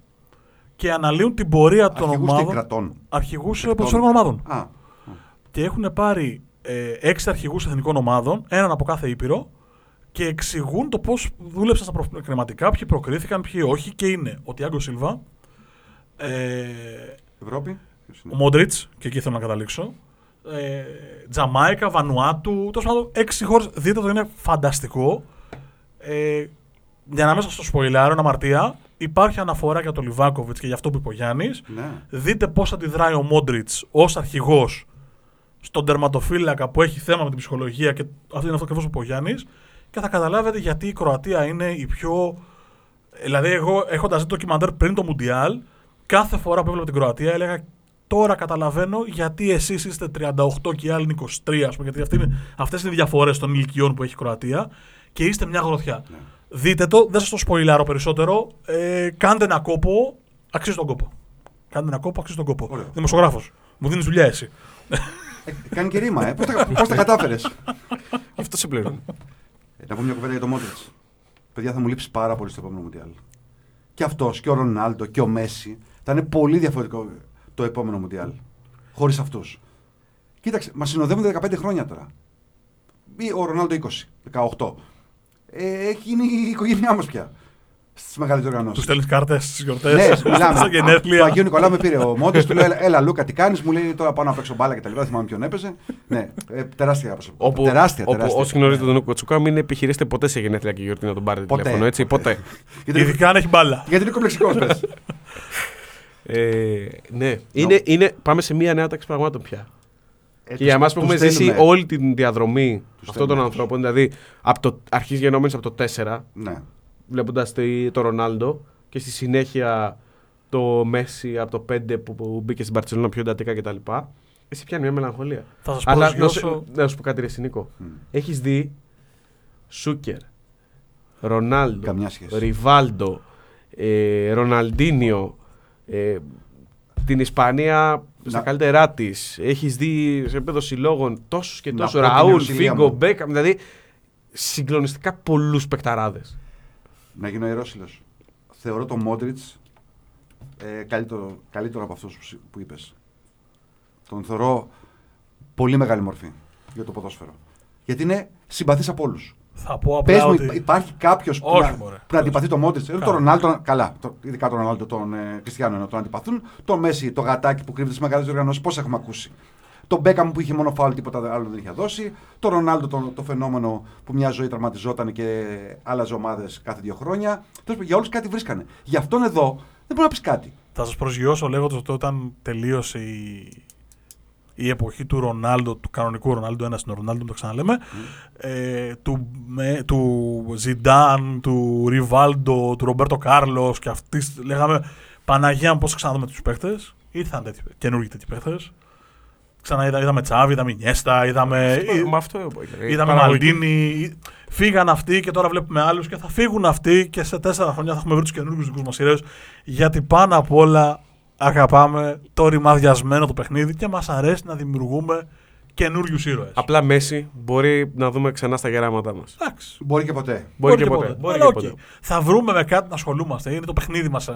και αναλύουν την πορεία των Αρχηγούς και ομάδων. κρατών. Αρχηγούς Εκτών. ποδοσφαιρικών ομάδων. Α, Και έχουν πάρει ε, έξι αρχηγούς εθνικών ομάδων, έναν από κάθε ήπειρο, και εξηγούν το πώς δούλεψαν στα προκριματικά, ποιοι προκρίθηκαν, ποιοι όχι. Και είναι ο Τιάγκο Σίλβα, ε, Ευρώπη. Ποιος είναι; ο Μόντριτς, και εκεί θέλω να καταλήξω. Ε, Τζαμάικα, Βανουάτου, τέλος πάντων έξι χώρες. Δείτε το, είναι φανταστικό. Ε, για να μέσα στο σποιλάρω, ένα αμαρτία, υπάρχει αναφορά για τον Λιβάκοβιτς και για αυτό που είπε ο Γιάννης. Ναι. Δείτε πώς αντιδράει ο Μόντριτς ως αρχηγός στον τερματοφύλακα που έχει θέμα με την ψυχολογία και αυτό είναι αυτό ακριβώς που είπε ο Γιάννης. Και θα καταλάβετε γιατί η Κροατία είναι η πιο. Δηλαδή, εγώ έχοντας δει το ντοκιμαντέρ πριν το Μουντιάλ, κάθε φορά που έβλεπα την Κροατία έλεγα τώρα καταλαβαίνω γιατί εσείς είστε 38 και οι άλλοι είναι 23, ας πούμε, γιατί αυτέ είναι, αυτές είναι οι διαφορές των ηλικιών που έχει η Κροατία και είστε μια γροθιά. Ναι. Δείτε το, δεν σας το σποιλάρω περισσότερο. Ε, κάντε ένα κόπο, αξίζει τον κόπο. Κάντε ένα κόπο, αξίζει τον κόπο. Ωραίο. Δημοσιογράφος. Μου δίνεις δουλειά εσύ. Ε, κάνει και ρήμα, ε. Πώς τα, πώς τα κατάφερες; Γι' αυτό σε πληρώνει. Να πω μια κουβέντα για το Μόντριτ. Παιδιά, θα μου λείψεις πάρα πολύ στο επόμενο Μουντιάλ. Και αυτός και ο Ρονάλντο και ο Μέση θα είναι πολύ διαφορετικό το επόμενο Μουντιάλ. Χωρίς αυτούς. Κοίταξε, μας συνοδεύουν 15 χρόνια τώρα. Ή ο Ρονάλντο 20, 18. Ε, έχει γίνει η οικογένειά μας πια. Στις μεγάλες Τους οργανώσει. στέλνεις κάρτες στις γιορτές. Ναι, μιλάμε. Στα Το γενέθλια. Αγίου Νικολάου με πήρε ο Μόντι, του λέει: Έλα, έλα, Λούκα, τι κάνεις; Μου λέει τώρα πάω να παίξω μπάλα και τα λοιπά. Δεν θυμάμαι ποιον έπαιζε. Ναι, ε, τεράστια προσωπικότητα. Όπου, Τεράστια, όπου τεράστια. όσοι γνωρίζετε τον Νίκο Τσουκά, μην επιχειρήσετε ποτέ σε γενέθλια και γιορτή να τον πάρετε Ποτέ. τηλέφωνο, έτσι. Ποτέ. Γιατί, Ειδικά αν έχει μπάλα. γιατί είναι κομπλεξικό, πες. ε, ναι. Είναι, είναι, πάμε σε μια νέα τάξη πραγμάτων πια. Ε, και για εμάς που έχουμε ζήσει όλη την διαδρομή αυτών των στέλνουμε. ανθρώπων, δηλαδή από το αρχής γενόμενης από το 4, Ναι. Βλέποντας το Ρονάλντο και στη συνέχεια το Μέση από το 5 που, που μπήκε στην Παρσελόνα πιο εντατικά κτλ. Εσύ πιάνει μια μελαγχολία. Θα σας Αλλά να σου, προσγειώσω. να σου πω κάτι, ρε Νίκο. Μμ. Έχεις δει Σούκερ, Ρονάλντο, Καμιά σχέση. Ριβάλντο, ε, Ροναλντίνιο, ε, την Ισπανία στα Να- καλύτερά της. Έχεις δει σε επίπεδο συλλόγων τόσους και Να τόσους. πω την Ραούλ, Ιωσήλια Φίγκο, μου. Μπέκαμ. Δηλαδή συγκλονιστικά πολλούς παικταράδες. Να γίνω ιερόσιλος. Θεωρώ τον Μόντριτς ε, καλύτερο, καλύτερο από αυτούς που, που είπες. Τον θεωρώ πολύ μεγάλη μορφή για το ποδόσφαιρο. Γιατί είναι συμπαθής από όλους. Θα πω Πες απλά μου, ότι. υπά- υπάρχει κάποιος που, Όχι, να- μωρέ. που να αντιπαθεί τον Μόντριτς. Καλά. Τον Ρονάλντο, καλά. Το, ειδικά τον Ρονάλντο, τον ε, Κριστιανό να τον αντιπαθούν. Το Μέση, το γατάκι που κρύβεται στις μεγάλες οργανώσει, πώς έχουμε ακούσει; Τον Μπέκαμ που είχε μόνο φάουλ, τίποτα άλλο δεν είχε δώσει. Τον Ρονάλντο το, το φαινόμενο που μια ζωή τραυματιζόταν και άλλαζε ομάδες κάθε δύο χρόνια. Τέλος πάντων, για όλους κάτι βρίσκανε. Για αυτόν εδώ δεν μπορεί να πεις κάτι. Θα σας προσγειώσω λέγοντας ότι όταν τελείωσε η, η εποχή του Ρονάλντο, του κανονικού Ρονάλντο, ένας είναι ο Ρονάλντο, το ξαναλέμε, ε, του, με, του Ζιντάν, του Ριβάλντο, του Ρομπέρτο Κάρλος και αυτή. Λέγαμε Παναγία μου πώς ξαναδούμε τους παίχτε. Ήρθαν τέτοιοι, καινούργιοι τέτοιοι παίχτε. Ξανά είδα, είδαμε Τσάβη, είδαμε Νιέστα, είδαμε, Μα αυτό ε, είδαμε Μαλντίνη. Φύγαν αυτοί και τώρα βλέπουμε άλλους και θα φύγουν αυτοί και σε τέσσερα χρόνια θα έχουμε βρει τους καινούργιους δικούς μας ήρωες. Γιατί πάνω απ' όλα αγαπάμε το ρημαδιασμένο το παιχνίδι και μας αρέσει να δημιουργούμε καινούριου ήρωες. Απλά Μέση μπορεί να δούμε ξανά στα γεράματά μας. Εντάξει. Μπορεί και ποτέ. Μπορεί και ποτέ. Μπορεί Μπορεί και και ποτέ. Θα βρούμε με κάτι να ασχολούμαστε. Είναι το παιχνίδι μας.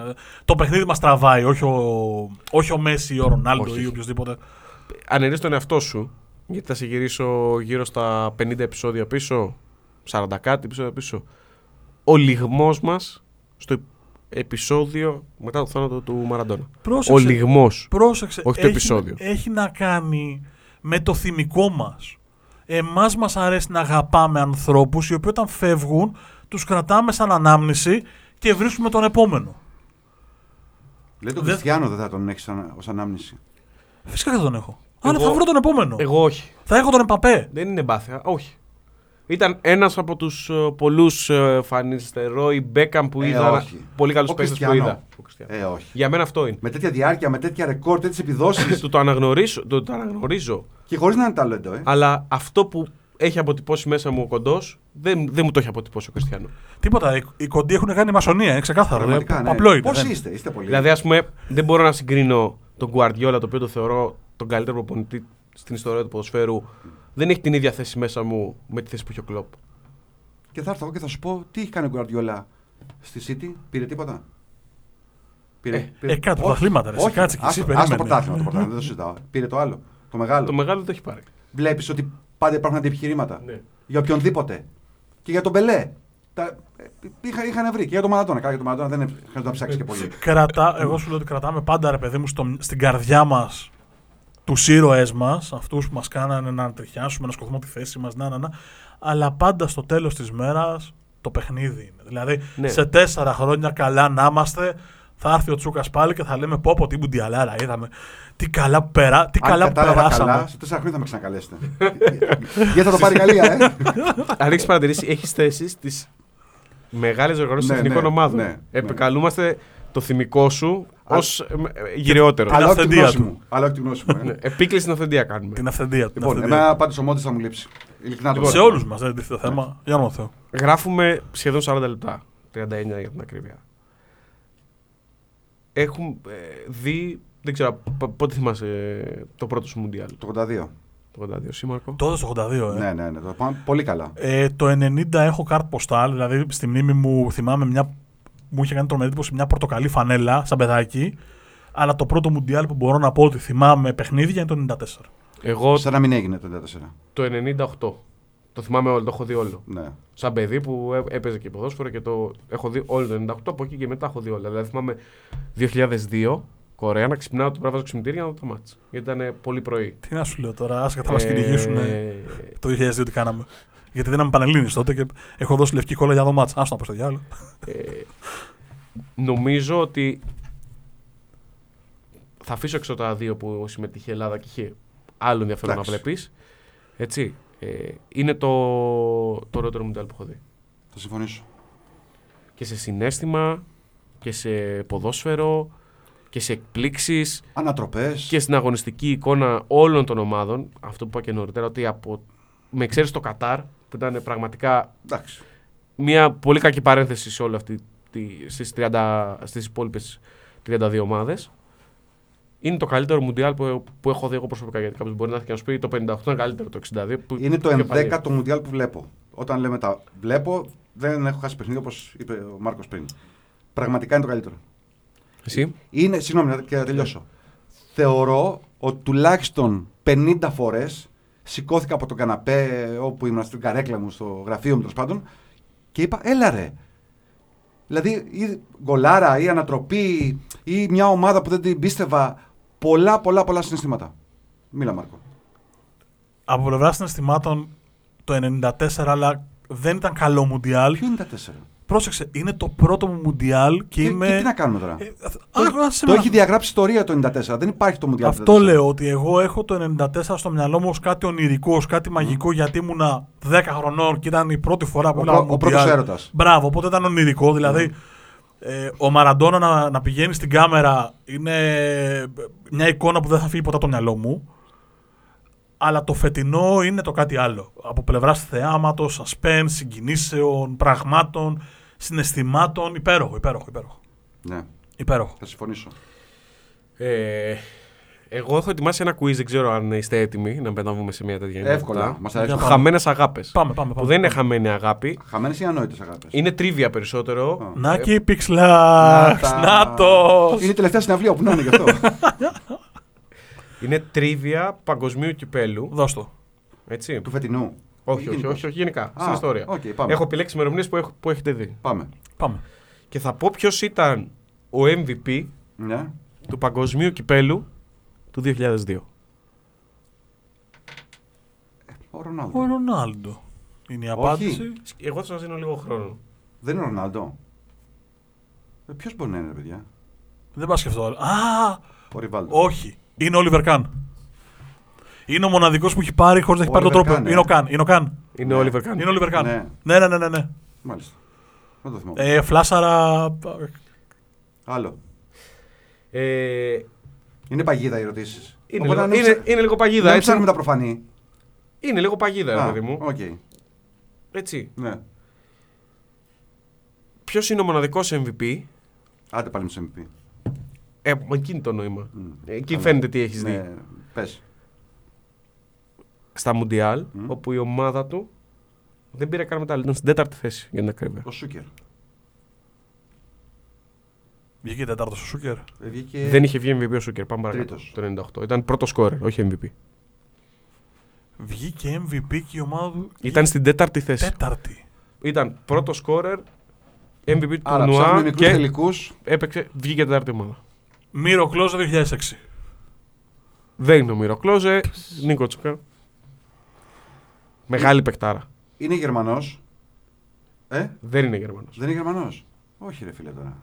Το παιχνίδι μας τραβάει, όχι ο, όχι ο Μέση ή ο Ρονάλντο Όχι. ή οποιοδήποτε. Αναιρείς τον εαυτό σου, γιατί θα σε γυρίσω γύρω στα 50 επεισόδια πίσω, 40 κάτι επεισόδια πίσω. Ο λιγμός μας στο επεισόδιο μετά το θάνατο του Μαραντόνα. Πρόσεξε. Ο λιγμός. Πρόσεξε. Όχι το έχει, επεισόδιο. Έχει να κάνει με το θυμικό μας. Εμάς μας αρέσει να αγαπάμε ανθρώπους οι οποίοι όταν φεύγουν τους κρατάμε σαν ανάμνηση και βρίσκουμε τον επόμενο. Λέει τον Δεν- Χριστιανό δεν θα τον έχεις ως ανάμνηση. Φυσικά δεν τον έχω. Αλλά Εγώ- θα βρω τον επόμενο. Εγώ όχι. Θα έχω τον Εμπαπέ. Δεν είναι εμπάθεια. Όχι. Ήταν ένας από τους uh, πολλούς uh, φανιστερόι Μπέκαμ που Ε, είδα. όχι. Πολύ καλούς Ο παίκτες που Κριστιανό. είδα. Ο Κριστιανό. Ε, όχι. Για μένα αυτό είναι. Με τέτοια διάρκεια, με τέτοια ρεκόρ, τέτοιες επιδόσεις του το αναγνωρίζω, το, το αναγνωρίζω. και χωρίς να είναι ταλέντο, ε. Αλλά αυτό που έχει αποτυπώσει μέσα μου ο κοντός δεν, δεν μου το έχει αποτυπώσει ο Κριστιανό. Τίποτα. Οι, οι κοντοί έχουν κάνει μασονία, είναι ξεκάθαρο. Πραγματικά, Ε, ναι. Απλό είναι. Πώς δεν- είστε, είστε πολύ. Δηλαδή, ας πούμε, δεν μπορώ να συγκρίνω τον Guardiola, το οποίο το θεωρώ τον καλύτερο προπονητή στην ιστορία του ποδοσφαίρου. Δεν έχει την ίδια θέση μέσα μου με τη θέση που έχει ο Κλοπ. Και θα έρθω εγώ και θα σου πω τι έχει κάνει ο Γκουαρδιόλα στη City, πήρε τίποτα; Πήρε, Ε, ε, κάτι πρωταθλήματα, ρε, εσύ, Όχι, κάτσε και εσύ, άστο- άστο περίμενε. πρωτάθλημα, το πρωτάθλημα, δεν το συζητάω. Πήρε το άλλο. Το μεγάλο. Το μεγάλο το έχει πάρει. Βλέπεις ότι πάντα υπάρχουν αντιεπιχειρήματα. Ναι. Για οποιονδήποτε. Και για τον Μπελέ. Τα... ε, Είχα, είχαν βρει. Και για τον Μαραντόνα. Καλά, για τον Μαραντόνα δεν χρειάζεται να ψάξει και πολύ. Κρατά, εγώ σου λέω ότι κρατάμε πάντα, ρε παιδί μου, στο, στην καρδιά μας τους ήρωές μας, αυτούς που μας κάνανε να τριχιάσουμε, να σκοτωθούμε τη θέση μας, να, να, να. Αλλά πάντα στο τέλος της μέρας το παιχνίδι είναι. Δηλαδή, Ναι. σε τέσσερα χρόνια καλά να είμαστε, θα έρθει ο Τσούκας πάλι και θα λέμε πω πω τι μπουντιαλάρα είδαμε. Τι καλά, που περά, τι Αν καλά που κατάλαβα περάσαμε. καλά, σε τέσσερα χρόνια θα με ξανακαλέσετε. Γιατί θα το πάρει η Γαλλία, ε. Αν έχεις παρατηρήσει, έχεις θέσεις στι μεγάλες οργανώσεις Ναι, εθνικών ναι, ομάδων. ναι, ναι. Επικαλούμαστε το θυμικό σου Α- ως γυριότερο. Την Αλλά όχι τη αυθεντία γνώση του. μου. Αλλά όχι τη γνώση μου. ε. Ναι, Επίκληση στην αυθεντία κάνουμε. Την αυθεντία του. την Λοιπόν, αυθεντία. εμένα πάντως ο Μόντι θα μου λείψει. Ειλικρινά το Λοιπόν, σε λέω. όλους μας δεν είναι το θέμα. Για όνομα του Θεού. Γράφουμε σχεδόν 40 λεπτά. 39 για την ακρίβεια. Έχουμε ε, δει. Δεν ξέρω π- πότε θυμάσαι ε, το πρώτο σου Μουντιάλ; Το 82. Το 82, Σίμαρκο. Τότε στο 82, ε. Ναι, ναι, ναι. Το πάμε πολύ καλά. Ε, το 90 έχω κάρτ ποστάλ, δηλαδή στη μνήμη μου θυμάμαι μια. Μου είχε κάνει τρομερή εντύπωση μια πορτοκαλί φανέλα σαν παιδάκι. Αλλά το πρώτο Μουντιάλ που μπορώ να πω ότι θυμάμαι παιχνίδια είναι το 94. Εγώ Σαν να μην έγινε το 94. το 98. Το θυμάμαι όλο, το έχω δει όλο. Ναι. Σαν παιδί που έ- έπαιζε και ποδόσφαιρο και το έχω δει όλο το 98. Από εκεί και μετά έχω δει όλα. Δηλαδή θυμάμαι 2002 Κορέα να ξυπνάω το βράδυ ξυπνητήρι για να δω το μάτς. Γιατί ήταν πολύ πρωί. Τι να σου λέω τώρα, άσχετα θα μα Ε, κυνηγήσουν το 2002 τι κάναμε. Γιατί δεν είμαι Πανελλήνης τότε και έχω δώσει λευκή κόλλα για να δω μάτς. Άστο να πω στο διάλογο. Ε, νομίζω ότι θα αφήσω έξω τα δύο που συμμετείχε η Ελλάδα και είχε άλλο ενδιαφέρον να Εντάξει. βλέπεις. Έτσι. Ε, είναι το, το ωραιότερο μουντιάλ που έχω δει. Θα συμφωνήσω. Και σε συνέστημα και σε ποδόσφαιρο και σε εκπλήξεις Ανατροπές. και στην αγωνιστική εικόνα όλων των ομάδων. Αυτό που είπα και νωρίτερα, ότι από, με εξαίρεση το Κατάρ, που ήταν πραγματικά Εντάξει. μια πολύ κακή παρένθεση σε όλη αυτή τη, στις, 30, στις υπόλοιπες 32 ομάδες. Είναι το καλύτερο μουντιάλ που, που έχω δει εγώ προσωπικά. Γιατί κάποιος μπορεί να έρθει και να σου πει το 58 είναι καλύτερο, το 62. Που Είναι το πιο παλιό. 11ο Μουντιάλ που βλέπω. Όταν λέμε τα βλέπω, δεν έχω χάσει παιχνίδι όπως είπε ο Μάρκος πριν. Πραγματικά είναι το καλύτερο. Εσύ; Είναι, συγγνώμη, να- και να τελειώσω. Θεωρώ ότι τουλάχιστον 50 φορές σηκώθηκα από τον καναπέ όπου ήμουν στην καρέκλα μου, στο γραφείο μου τέλος πάντων και είπα, έλα ρε. Δηλαδή, ή γκολάρα ή ανατροπή ή μια ομάδα που δεν την πίστευα. Πολλά, πολλά, πολλά συναισθήματα. Μίλα, Μάρκο. από πλευράς συναισθημάτων το 94, αλλά δεν ήταν καλό Μουντιάλ. Ποιο είναι τα τέσσερα; Πρόσεξε, είναι το πρώτο μου Μουντιάλ και Και, είμαι. και τι να κάνουμε τώρα; Ε, α- το, α, σε το με- έχει διαγράψει ιστορία το 94. Δεν υπάρχει το Μουντιάλ. Αυτό λέω ότι εγώ έχω το 94 στο μυαλό μου ως κάτι ονειρικό, ως κάτι Mm. μαγικό γιατί ήμουνα 10 χρονών και ήταν η πρώτη φορά που Ο, έβλεπα πρω- ο Μουντιάλ. πρώτος έρωτας. Μπράβο, οπότε ήταν ονειρικό. Δηλαδή, ε, ο Μαραντόνα να, να πηγαίνει στην κάμερα είναι μια εικόνα που δεν θα φύγει ποτέ από το μυαλό μου. Αλλά το φετινό είναι το κάτι άλλο. Από πλευράς θεάματος, suspense, συγκινήσεων, πραγμάτων, συναισθημάτων. Υπέροχο, υπέροχο, υπέροχο. Ναι, υπέροχο. θα συμφωνήσω. Ε, εγώ έχω ετοιμάσει ένα quiz, δεν ξέρω αν είστε έτοιμοι να μεταβούμε σε μια τέτοια Εύκολα. ενότητα. Μας αρέσει. Για πάμε. Χαμένες αγάπες. Πάμε, πάμε. Που πάμε. δεν είναι χαμένη αγάπη. Χαμένες ή ανόητες αγάπες; Είναι τρίβια περισσότερο. Να και η Pixlax, να το! Είναι η τελευταία συναυλία που να είναι γι' αυτό. Είναι trivia παγκοσμίου κυπέλου. Δώσ' το. Έτσι. του φετινού. Όχι, όχι, Γενικώς. όχι, όχι, γενικά. Α, στην ιστορία. οκ, πάμε. Έχω επιλέξει ημερομηνίες που, έχ- που έχετε δει. Πάμε. Πάμε. Και θα πω ποιος ήταν ο MVP Ναι. του παγκοσμίου κυπέλου του 2002. Ο Ρονάλντο. Ο Ρονάλντο. Είναι η Όχι. απάντηση. Εγώ θα σας δίνω λίγο χρόνο. Δεν είναι ο Ρονάλντο. Ε, Ποιος μπορεί να είναι, ρε παιδιά; Δεν πάω σκεφτώ. άλλο. Α, Ο Ριβάλντο. όχι. Είναι ο Oliver Kahn. Είναι ο μοναδικός που έχει πάρει χωρίς να έχει πάρει το Oliver τρόπο. Kahn, ε. Είναι ο Kahn. Είναι ο Kahn. Είναι Ναι. ο Oliver Kahn. Είναι ο Oliver Kahn. Ναι. Ναι, ναι, ναι, ναι. ναι. Μάλιστα. Δεν το θυμάμαι. Ε, φλάσαρα. Άλλο. Ε, Είναι παγίδα οι ερωτήσεις. είναι, λίγο, είναι, είναι λίγο παγίδα, Δεν έτσι. ψάχνουμε τα προφανή. Είναι λίγο παγίδα, ρε Α, παιδί μου. Οκ. Έτσι. Ναι. Ποιος είναι ο μοναδικός MVP. Άντε πάλι με το MVP. Ε, με εκείνη το νόημα. Μμ. Εκεί Καλά. φαίνεται τι έχεις δει. Ναι. Πες. Στα Μουντιάλ, Μμ. όπου η ομάδα του δεν πήρε καν μετάλλιο. Ήταν στην τέταρτη θέση, για την ακρίβεια. Ο Σούκερ. Βγήκε τέταρτος ο Σούκερ. Ε, Βγήκε... Δεν είχε βγει MVP ο Σούκερ. Πάμε παρακάτω. Τρίτος. Το 98. Ήταν πρώτος σκόρερ, όχι MVP. Βγήκε MVP και η ομάδα του. Ήταν στην τέταρτη θέση. τέταρτη. Ήταν πρώτος σκόρερ, MVP του Άρα ψάχνουμε τουρνουά μικρούς και τελικούς. έπαιξε, βγήκε τέταρτη ομάδα. Μύρο Κλόζα 2006. Δεν είναι ο Μυροκλόζε, Νίκο Τσουκα. Μεγάλη παικτάρα. Είναι Γερμανός. Ε, Δεν είναι Γερμανός. δεν είναι Γερμανός. Όχι ρε φίλε τώρα.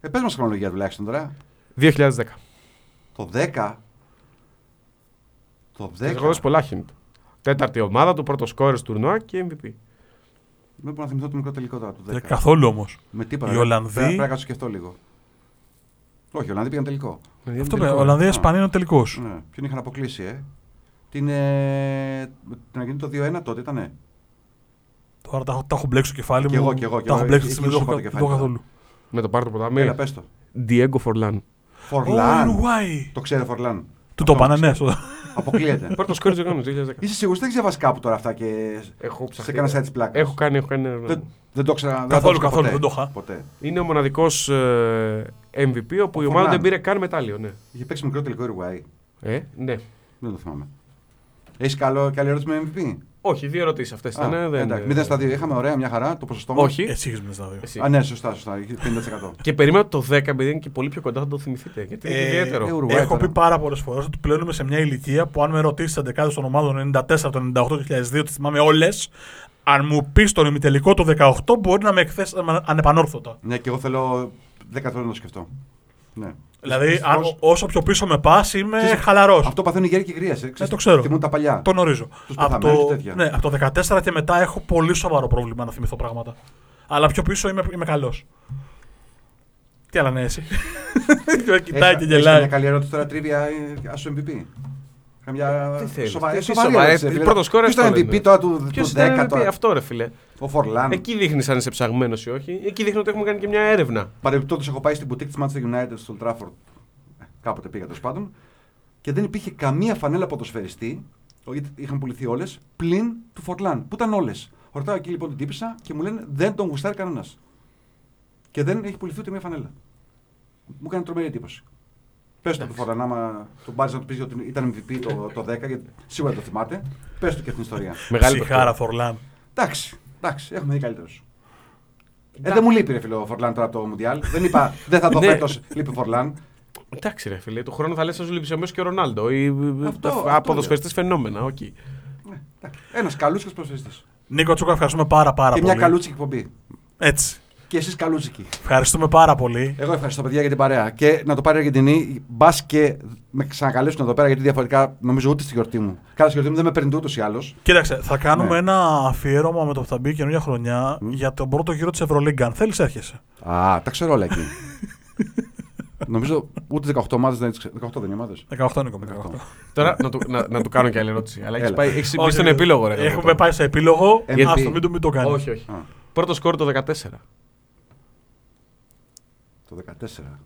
Ε, πες μας χρονολογία τουλάχιστον τώρα. 2010. Το 10. Το 10. Θα έχω δώσει πολλά hint. Τέταρτη ομάδα του, πρώτο σκόρερ του τουρνουά και MVP. Δεν μπορώ να θυμηθώ το μικρό τελικό τώρα του 10. Δεν καθόλου όμως. Με τίποτα. Οι ρε. Ολλανδοί- Πρέπει πρέπει να κάτσω σκεφτώ λίγο. Όχι, οι Ολλανδοί πήγαν τελικό. Αυτό με Ολλανδία Ισπανία είναι ο τελικός. Ναι. Ποιον είχαν αποκλείσει, ε; Την, ε, την Αργεντινή το 2-1 τότε ήτανε. Τώρα τα, έχω- τα έχω μπλέξει στο κεφάλι Κι μου. εγώ, κι εγώ, κι Τα έχω εγώ. μπλέξει Εκεί στη στιγμή, σου δεν είπα το το έχω κεφάλι καθόλου. Με το πάρτο ποτάμι. Έλα, πες το. Diego Forlan. Ο Φορλάν. Ουρουάη. Το ξέρει Φορλάν. Του το Αυτό πάνε, το ναι. ξέρω. στο- Αποκλείεται. Πρώτο σκόρερ του Γερμανού 2010. Είσαι σίγουρος δεν διαβάσει κάπου τώρα αυτά και Έχω σε ψαχτεί. έκανα σαν της πλάκας. Έχω κάνει, έχω κάνει. ένα- Δεν, δεν το ξέρα. δεν Καθόλου, το ήξερα καθόλου, ποτέ. δεν το είχα. Ποτέ. Είναι ο μοναδικός MVP όπου η ομάδα Forlan. δεν πήρε καν μετάλλιο. Ναι. Είχε παίξει μικρό τελικό Ουρουάη. Ε, ναι. Δεν το θυμάμαι. Έχεις καλό, καλή ερώτηση με MVP. Όχι, δύο ερωτήσεις αυτές ήταν. ε, δεν- εντάξει, 0 στα 2. Είχαμε ωραία, μια χαρά. Το ποσοστό μας. Όχι. Εσύ έχει μέσα στα δύο. Εσύ. Α, ναι, σωστά, σωστά. είχε 50%. Και περίμενα το 10 επειδή είναι και πολύ πιο κοντά θα το θυμηθείτε. Γιατί είναι Ε, ιδιαίτερο. ε, Ουρουάη Έχω τώρα. πει πάρα πολλές φορές ότι πλέον είμαι σε μια ηλικία που αν με ρωτήσεις τις 11 των ομάδων 94, το 98, το 2002, τις θυμάμαι όλες. Αν μου πεις τον ημιτελικό το 18, μπορεί να με εκθέσει ανεπανόρθωτα. ναι, και εγώ θέλω 10 χρόνια να το σκεφτώ. Ναι. Δηλαδή, Δυστυχώς, αν, όσο πιο πίσω με πας, είμαι Ξέρεις, χαλαρός. Αυτό παθαίνουν οι γέροι και οι γρίε. Ε, το ξέρω. Θυμούν τα παλιά. Το γνωρίζω. Τους Από πεθαμένους το, και τέτοια. ναι, από το 14 και μετά έχω πολύ σοβαρό πρόβλημα να θυμηθώ πράγματα. Αλλά πιο πίσω είμαι, είμαι καλός. Τι άλλα ναι, εσύ; Κοιτάει και Έχεις γελάει. Μια καλή ερώτηση τώρα, τρίβια, άσου MVP. Καμιά Τι θέλεις, σοβαρή. τι σοβαρή σοβαρή, ερώτηση, τι φίλε. πρώτος σκόρερ Ποιος ήταν αυτό MVP είναι. τώρα του, Ποιος του ήταν 10 MVP, τώρα. αυτό ρε φίλε; Ο Φορλάν. Εκεί δείχνεις αν είσαι ψαγμένος ή όχι. Εκεί δείχνει ότι έχουμε κάνει και μια έρευνα. Παρεμπιπτόντως έχω πάει στην boutique της Manchester United στο Old Trafford. Ε, Κάποτε πήγα τέλος πάντων. Και δεν υπήρχε καμία φανέλα ποδοσφαιριστή. γιατί Είχαν πουληθεί όλες. Πλην του Φορλάν. Που ήταν όλες. Ρωτάω εκεί λοιπόν την τύπησα και μου λένε δεν τον γουστάρει κανένας. Και δεν έχει πουληθεί ούτε μία φανέλα. Μου έκανε τρομερή εντύπωση. Πες το του Φορλάν, άμα τον πάρει να του πεις ότι ήταν MVP το, το 10, γιατί σίγουρα το θυμάται. Πες του και αυτήν την ιστορία. Μεγάλη Ψυχάρα παιχτάρα. Φορλάν. Εντάξει, εντάξει, έχουμε δει καλύτερους. Ε, δεν μου λείπει ρε φίλε ο Φορλάν τώρα από το Μουντιάλ. δεν είπα δεν θα το Ναι. φέτος, λείπει ο Φορλάν. Εντάξει, ρε φίλε, του χρόνου θα λες να σου λείψει ο Μέσι και ο Ρονάλντο. Ή Αυτό- αυτό από ποδοσφαιριστέ φαινόμενα. οκ. Ένας καλούτσικος ποδοσφαιριστής. Νίκο Τσούκα, ευχαριστούμε πάρα, πάρα Και πολύ. μια καλούτσικη εκπομπή. Έτσι. Και εσείς καλούτσικοι. Ευχαριστούμε πάρα πολύ. Εγώ ευχαριστώ παιδιά για την παρέα. Και να το πάρει η Αργεντινή, μπας και με ξανακαλέσουν εδώ πέρα γιατί διαφορετικά νομίζω ούτε στη γιορτή μου. Κάθε στη γιορτή μου δεν με παίρνει ούτως ή άλλως. Κοίταξε, θα κάνουμε Ναι. ένα αφιέρωμα με το που θα μπει η καινούργια χρονιά για τον πρώτο γύρο της Ευρωλίγκα. Αν θέλεις, έρχεσαι. Α, τα ξέρω όλα εκεί. νομίζω ούτε 18 ομάδες δεν είναι. 18 δεν είναι ομάδε. 18 είναι κομμάτι. 18. Τώρα να του, να, να του κάνω και άλλη ερώτηση. Αλλά έχεις Έλα. πάει έχεις μπει Όχι, στον όχι. επίλογο, ρε. Έχουμε γαμώτο. πάει σε επίλογο. MVP. Άστο, μην το, μην το κάνεις. Όχι, όχι. Α. Πρώτο σκόρ το 14. Το 14.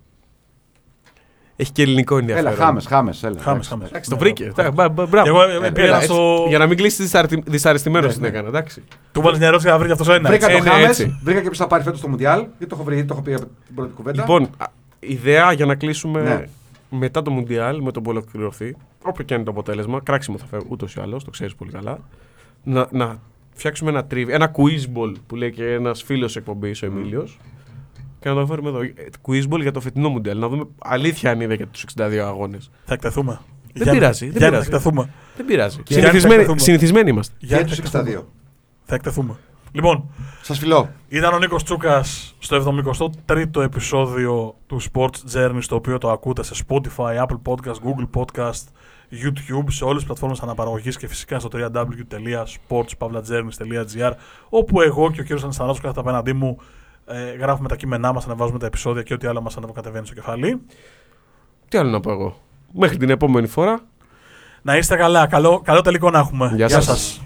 Έχει και ελληνικό ενδιαφέρον. Έλα, χάμες, χάμες. Έλα, Χάμες, εντάξει. χάμες. Εντάξει, το βρήκε. Εντάξει, μπα- μπα- Μπράβο. Εγώ ε, Έλα, πήγα Έλα, στο. έτσι, Για να μην κλείσεις δυσαρεστημένο Ναι, την ναι. έκανα. Εντάξει. Του βάλει μια ερώτηση να βρει αυτός ένας. Βρήκα έτσι. το είναι Χάμες, έτσι. βρήκα και ποιος θα πάρει φέτος το Μουντιάλ. Γιατί το έχω βρει, το έχω πει από την πρώτη κουβέντα. Λοιπόν, α, ιδέα για να κλείσουμε Ναι. μετά το Μουντιάλ, με το που ολοκληρωθεί, όποιο και είναι το αποτέλεσμα, κράξιμο θα φέρει ούτως ή άλλως, το ξέρεις πολύ καλά. Να, να φτιάξουμε ένα τρίβι, ένα quiz ball που λέει και ένας φίλος εκπομπής, ο Εμίλιος. Και να το φέρουμε εδώ. Ε, Quiz ball για το φετινό Μουντιάλ. Να δούμε αλήθεια αν είδε για τους 62 αγώνες. Θα εκτεθούμε. Δεν Γιάννη, πειράζει, δεν Γιάννη, πειράζει. Θα εκτεθούμε. Δεν πειράζει. Γιάννη, Συνηθισμένοι, θα εκτεθούμε. συνηθισμένοι είμαστε. Και Γιάννη, τους θα εκτεθούμε. 62. Θα εκτεθούμε. Λοιπόν, Σας φιλώ. ήταν ο Νίκος Τσούκας στο 73ο επεισόδιο του Sports Journey, το οποίο το ακούτε σε Spotify, Apple Podcast, Google Podcast, YouTube, σε όλες τις πλατφόρμες αναπαραγωγής και φυσικά στο www.sportspavlajourneys.gr όπου εγώ και ο κύριος Αναστανάτος κάθεται απέναντί μου ε, γράφουμε τα κείμενά μας, ανεβάζουμε τα επεισόδια και ό,τι άλλο μας ανεβοκατεβαίνει στο κεφάλι. Τι άλλο να πω εγώ. Μέχρι την επόμενη φορά. Να είστε καλά. Καλό, καλό τελικό να έχουμε. Γεια Γεια σας. σας.